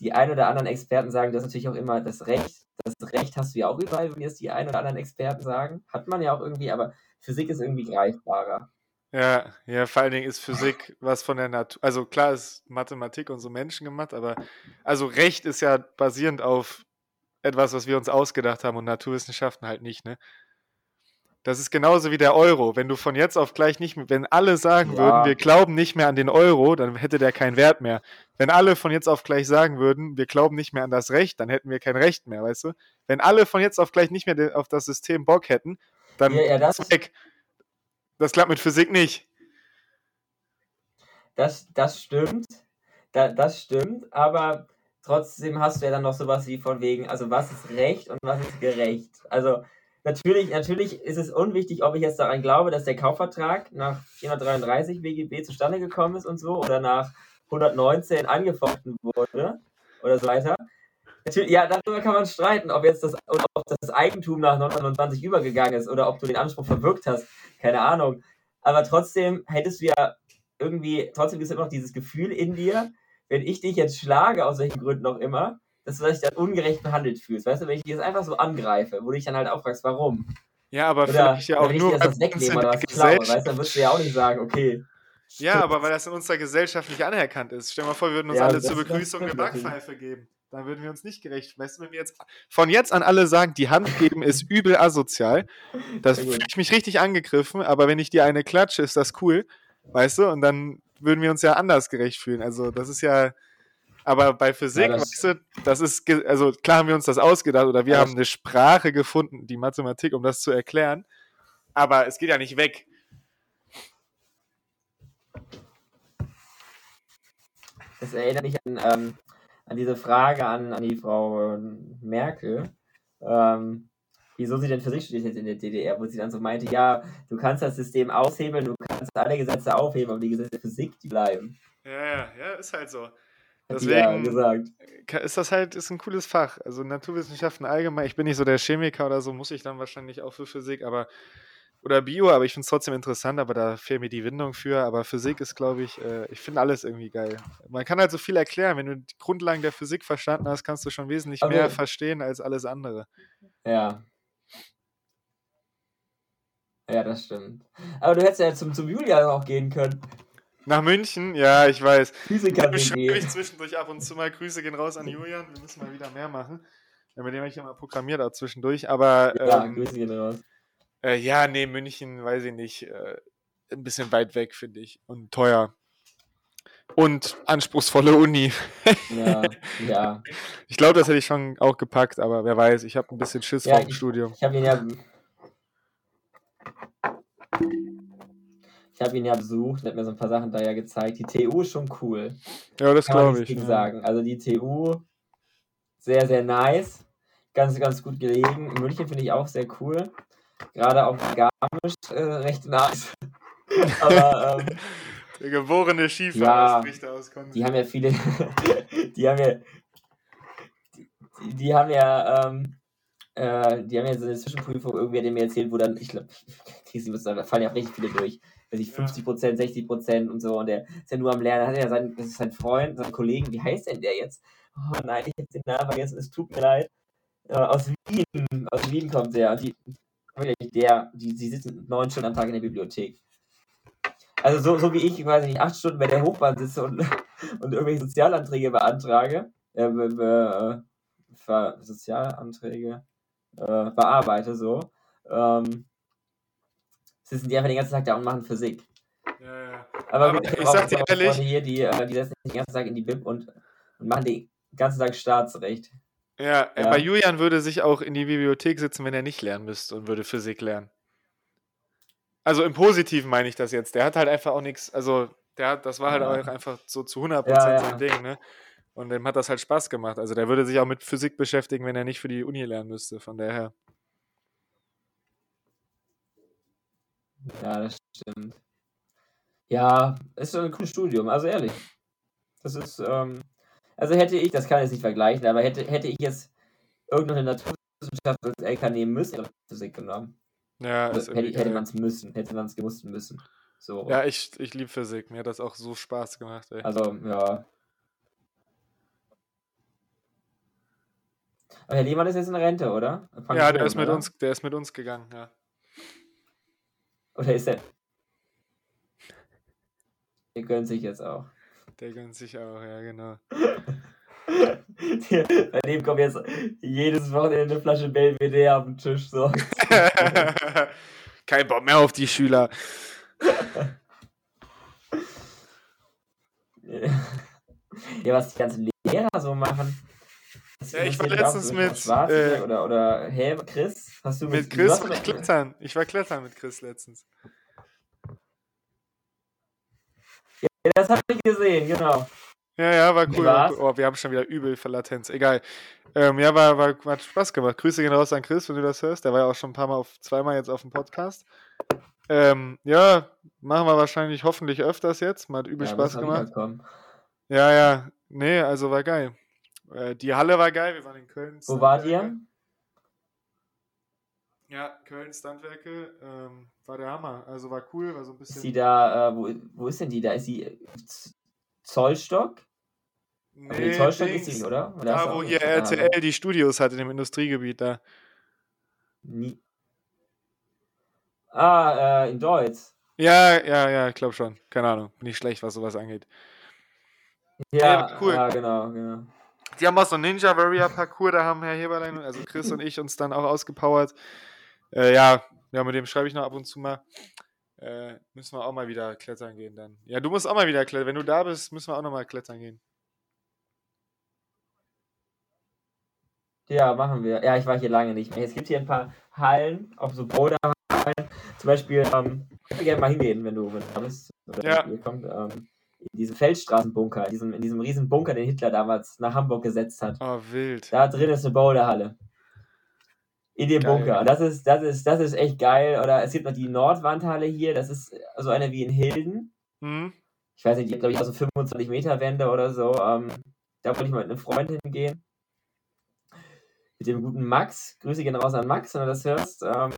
Die ein oder anderen Experten sagen, das ist natürlich auch immer das Recht. Das Recht hast du ja auch überall, wie es die ein oder anderen Experten sagen. Hat man ja auch irgendwie, aber Physik ist irgendwie greifbarer. Ja, ja, vor allen Dingen ist Physik was von der Natur. Also klar ist Mathematik und so Menschen gemacht, aber also Recht ist ja basierend auf etwas, was wir uns ausgedacht haben und Naturwissenschaften halt nicht, ne? Das ist genauso wie der Euro. Wenn du von jetzt auf gleich nicht mehr, wenn alle sagen Ja. würden, wir glauben nicht mehr an den Euro, dann hätte der keinen Wert mehr. Wenn alle von jetzt auf gleich sagen würden, wir glauben nicht mehr an das Recht, dann hätten wir kein Recht mehr, weißt du? Wenn alle von jetzt auf gleich nicht mehr auf das System Bock hätten, dann Ja, ja, das- weg. Das klappt mit Physik nicht. Das, das stimmt. Da, das stimmt, aber trotzdem hast du ja dann noch sowas wie von wegen, also was ist Recht und was ist gerecht. Also natürlich, natürlich ist es unwichtig, ob ich jetzt daran glaube, dass der Kaufvertrag nach 433 BGB zustande gekommen ist und so oder nach 119 angefochten wurde oder so weiter. Natürlich, ja, darüber kann man streiten, ob jetzt das, ob das Eigentum nach 1929 übergegangen ist oder ob du den Anspruch verwirkt hast. Keine Ahnung. Aber trotzdem hättest du ja irgendwie, trotzdem ist immer noch dieses Gefühl in dir, wenn ich dich jetzt schlage, aus welchen Gründen auch immer, dass du dich dann ungerecht behandelt fühlst. Weißt du, wenn ich dich jetzt einfach so angreife, wo du dich dann halt auch fragst, warum? Ja, aber Oder, vielleicht ja auch ich nur dir bei das wegnehme oder der was klaue, weißt du, dann würdest du ja auch nicht sagen, okay. Ja, aber weil das in unserer Gesellschaft nicht anerkannt ist. Stell dir mal vor, wir würden uns Ja, alle zur Begrüßung eine. Backpfeife geben. Dann würden wir uns nicht gerecht. Weißt du, wenn wir jetzt von jetzt an alle sagen, die Hand geben ist übel asozial, das fühle ich mich richtig angegriffen, aber wenn ich dir eine klatsche, ist das cool. Weißt du? Und dann würden wir uns ja anders gerecht fühlen. Also, das ist ja. Aber bei Physik, Ja, das- weißt du, das ist, also klar haben wir uns das ausgedacht oder wir haben eine Sprache gefunden, die Mathematik, um das zu erklären. Aber es geht ja nicht weg. Das erinnert mich an, ähm, an diese Frage an, an die Frau Merkel, ähm, wieso sie denn Physik studiert hat in der DDR, wo sie dann so meinte, ja, du kannst das System aushebeln, du kannst alle Gesetze aufheben, aber die Gesetze der Physik, die bleiben. Ja, ja, ja, ist halt so. Ja Deswegen gesagt. ka- ist das halt ist ein cooles Fach. Also Naturwissenschaften allgemein. Ich bin nicht so der Chemiker oder so, muss ich dann wahrscheinlich auch für Physik, aber oder Bio, aber ich finde es trotzdem interessant, aber da fehlt mir die Windung für. Aber Physik ist, glaube ich, äh, ich finde alles irgendwie geil. Man kann halt so viel erklären. Wenn du die Grundlagen der Physik verstanden hast, kannst du schon wesentlich Aber- mehr verstehen als alles andere. Ja. Ja, das stimmt. Aber du hättest ja zum, zum Julian auch gehen können. Nach München, ja, ich weiß. Physiker Ich schreibe WG. mich zwischendurch ab und zu mal. Grüße gehen raus an Julian. Wir müssen mal wieder mehr machen. Ja, mit dem habe ich ja mal programmiert auch zwischendurch. Aber Ja, ähm, Grüße gehen raus. Äh, ja, nee, München, weiß ich nicht. Äh, ein bisschen weit weg, finde ich. Und teuer. Und anspruchsvolle Uni. Ja, ja. <laughs> Ich glaube, das hätte ich schon auch gepackt, aber wer weiß, ich habe ein bisschen Schiss Ja, vor dem ich- Studium. Ich habe ihn ja. Ich habe ihn ja besucht und hat mir so ein paar Sachen da ja gezeigt. Die TU ist schon cool. Ja, das glaube ich. Ja. sagen. Also die TU, sehr, sehr nice. Ganz, ganz gut gelegen. München finde ich auch sehr cool. Gerade auch Garmisch äh, recht nice. <laughs> Aber ähm, Der geborene Skifahrer Ja, spricht da aus Konstanz. die haben ja viele. <laughs> die haben ja. Die, die haben ja. Ähm, äh, die haben ja so eine Zwischenprüfung, irgendwie hat mir erzählt, wo dann, ich glaube, <laughs> da fallen ja auch richtig viele durch. Weiß ich, Ja. 50 Prozent, 60 Prozent und so. Und der ist ja nur am Lernen. Hat ja sein, das ist sein Freund, sein Kollegen, wie heißt denn der jetzt? Oh nein, ich habe den Namen vergessen, es tut mir leid. Aus Wien, aus Wien kommt der. Und die, wirklich, der, die, die sitzen neun Stunden am Tag in der Bibliothek. Also so, so wie ich, ich weiß nicht, acht Stunden bei der Hochbahn sitze und, <laughs> und irgendwelche Sozialanträge beantrage, äh, be, be, äh, Sozialanträge äh, bearbeite, so, ähm, sitzen die einfach den ganzen Tag da und machen Physik. Ja, ja. Aber, Aber gut, ich auch sag dir ehrlich- hier, die, äh, die setzen sich den ganzen Tag in die Bib und, und machen den ganzen Tag Staatsrecht. Ja, äh, Ja. bei Julian würde sich auch in die Bibliothek sitzen, wenn er nicht lernen müsste und würde Physik lernen. Also im Positiven meine ich das jetzt. Der hat halt einfach auch nichts, also der hat, das war halt auch einfach so zu 100% Ja, ja. sein Ding, ne? Und dem hat das halt Spaß gemacht. Also der würde sich auch mit Physik beschäftigen, wenn er nicht für die Uni lernen müsste. Von daher. Ja, das stimmt. Ja, ist schon ein cooles Studium, also ehrlich. Das ist, ähm, also hätte ich, das kann ich jetzt nicht vergleichen, aber hätte, hätte ich jetzt irgendeine Naturwissenschaft als LK nehmen müssen, hätte ich Physik genommen. Ja, Also hätte hätte man es müssen, hätte man es gewusst müssen. So. Ja, ich, ich liebe Physik. Mir hat das auch so Spaß gemacht, ey. Also, ja. Aber Herr Lehmann ist jetzt in Rente, oder? Pension, Ja, der ist mit oder? uns, der ist mit uns gegangen, ja. Oder ist er. Der gönnt sich jetzt auch. Der gönnt sich auch, ja, genau. <laughs> Bei dem kommt jetzt jedes Wochenende eine Flasche Belvedere auf den Tisch. So. <laughs> Kein Bock mehr auf die Schüler. <laughs> Ja, was die ganzen Lehrer so machen. Ja, ich war letztens mit, äh, oder, oder, hä, Chris? Hast du Mit du Chris ich klettern. Ich war klettern mit Chris letztens. Ja, das hab ich gesehen, genau. Ja, ja, war cool. war's? Oh, wir haben schon wieder übel für Latenz. Egal. Ähm, ja, war, war, hat Spaß gemacht. Grüße gehen raus an Chris, wenn du das hörst. Der war ja auch schon ein paar Mal auf, zweimal jetzt auf dem Podcast. Ähm, ja, machen wir wahrscheinlich hoffentlich öfters jetzt. Mal hat übel Ja, Spaß gemacht. wiederkommen. Ja, ja. Nee, also war geil. Äh, die Halle war geil. Wir waren in Köln. Wo wart ihr? Ja, Köln Standwerke. Ähm, war der Hammer. Also war cool, war so ein Ist die bisschen. da, äh, wo, wo ist denn die da? Ist die äh, Zollstock? Aber die Nee, Zollstock ist die oder? oder Da, wo hier Halle? RTL die Studios hat in dem Industriegebiet da. Nie. Ah, äh, in Deutsch. Ja, ja, ja, ich glaube schon. Keine Ahnung. Bin nicht schlecht, was sowas angeht. Ja, war cool. ja, genau, genau. Die haben auch so einen Ninja Warrior Parcours, da haben Herr Heberlein, also Chris und ich uns dann auch ausgepowert. Äh, ja, ja, mit dem schreibe ich noch ab und zu mal. Äh, müssen wir auch mal wieder klettern gehen dann. Ja, du musst auch mal wieder klettern. Wenn du da bist, müssen wir auch noch mal klettern gehen. Ja, machen wir. Ja, ich war hier lange nicht mehr. Es gibt hier ein paar Hallen, auch so Boulderhallen. Zum Beispiel, ähm, ich würde gerne mal hingehen, wenn du, wenn du da bist. Oder Ja. kommt, ähm, in diesem Feldstraßenbunker, in diesem, in diesem riesen Bunker, den Hitler damals nach Hamburg gesetzt hat. Oh, wild. Da drin ist eine Boulderhalle. In dem Geil. Bunker. Das ist, das ist, das ist echt geil. Oder es gibt noch die Nordwandhalle hier. Das ist so eine wie in Hilden. Hm? Ich weiß nicht, die hat, glaube ich, auch so 25 Meter Wände oder so. Ähm, da wollte ich mal mit einem Freund hingehen. Mit dem guten Max. Grüße gehen raus an Max, wenn du das hörst. Ähm,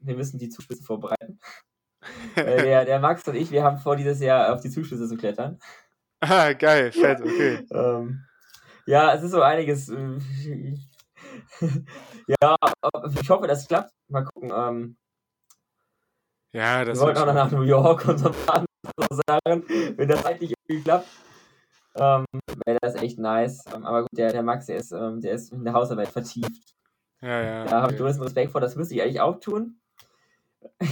wir müssen die Zuspitze vorbereiten. <laughs> äh, der, der Max und ich, wir haben vor, dieses Jahr auf die Zuspitze zu klettern. ah, geil, fett, okay. <laughs> Ähm, ja, es ist so einiges. äh, <laughs> ja, ich hoffe, das klappt. Mal gucken. Ähm, Ja, wir das wollten auch noch nach New York und so ein paar Sachen. Wenn das eigentlich irgendwie klappt, ähm, wäre das echt nice. Ähm, aber gut, der, der Max, der ist, ähm, der ist in der Hausarbeit vertieft. Ja, ja. Da habe ich okay. größten Respekt vor. Das müsste ich eigentlich auch tun.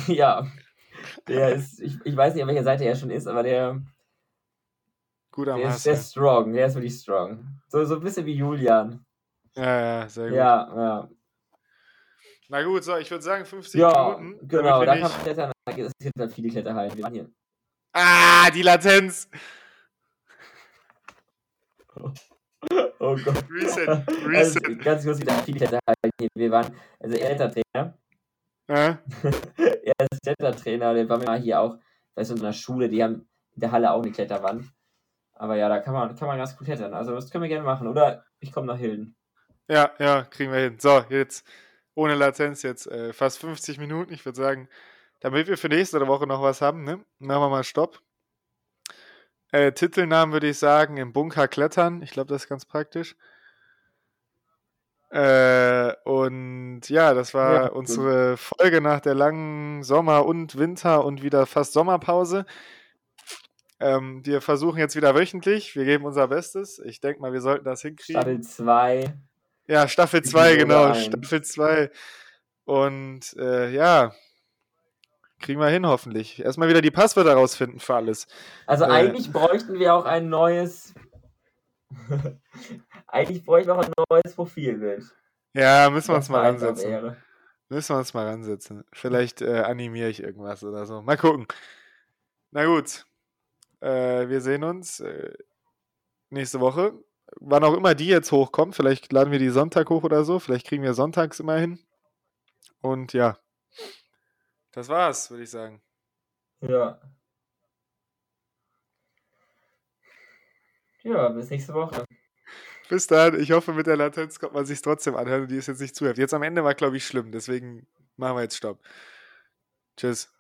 ja. Der ist, ich, ich weiß nicht, auf welcher Seite er schon ist, aber der, Gut am der, ist, der ist strong. Der ist wirklich strong. So, so ein bisschen wie Julian. Ja, ja, sehr gut. Ja, ja. Na gut, so, ich würde sagen 50 Ja, Minuten. genau, da wir kann man klettern. Es gibt halt viele Kletterhallen. Wir waren hier. Ah, die Latenz. Oh <laughs> Gott. Reset, Also, Reset. ganz kurz wieder viele Kletterhallen. Wir waren, also er ist Klettertrainer. <laughs> Ja? er ist Klettertrainer, der war mal hier auch, bei so einer Schule, die haben in der Halle auch eine Kletterwand. Aber ja, da kann man, kann man ganz gut klettern. Also das können wir gerne machen. Oder ich komme nach Hilden. Ja, ja, kriegen wir hin. So, jetzt ohne Latenz jetzt äh, fast 50 Minuten. Ich würde sagen, damit wir für nächste Woche noch was haben, ne? Machen wir mal Stopp. Äh, Titelnamen würde ich sagen, im Bunker klettern. Ich glaube, das ist ganz praktisch. Äh, und ja, das war Ja, unsere Folge nach der langen Sommer- und Winter- und wieder fast Sommerpause. Ähm, wir versuchen jetzt wieder wöchentlich. Wir geben unser Bestes. Ich denke mal, wir sollten das hinkriegen. Staffel 2. Ja, Staffel 2, Episode genau. eins. Staffel 2. Und äh, ja, kriegen wir hin hoffentlich. Erstmal wieder die Passwörter rausfinden für alles. Also Äh. eigentlich bräuchten wir auch ein neues. <laughs> eigentlich bräuchten wir auch ein neues Profilbild. Ja, müssen wir uns mal wäre. Müssen wir uns mal ransetzen. Vielleicht äh, animiere ich irgendwas oder so. Mal gucken. Na gut. Äh, wir sehen uns äh, nächste Woche. Wann auch immer die jetzt hochkommt. Vielleicht laden wir die Sonntag hoch oder so. Vielleicht kriegen wir sonntags immer hin. Und ja. Das war's, würde ich sagen. Ja. Ja, bis nächste Woche. Bis dann. Ich hoffe, mit der Latenz kommt man sich trotzdem anhören und die ist jetzt nicht zu heftig. Jetzt am Ende war, glaube ich, schlimm. Deswegen machen wir jetzt Stopp. Tschüss.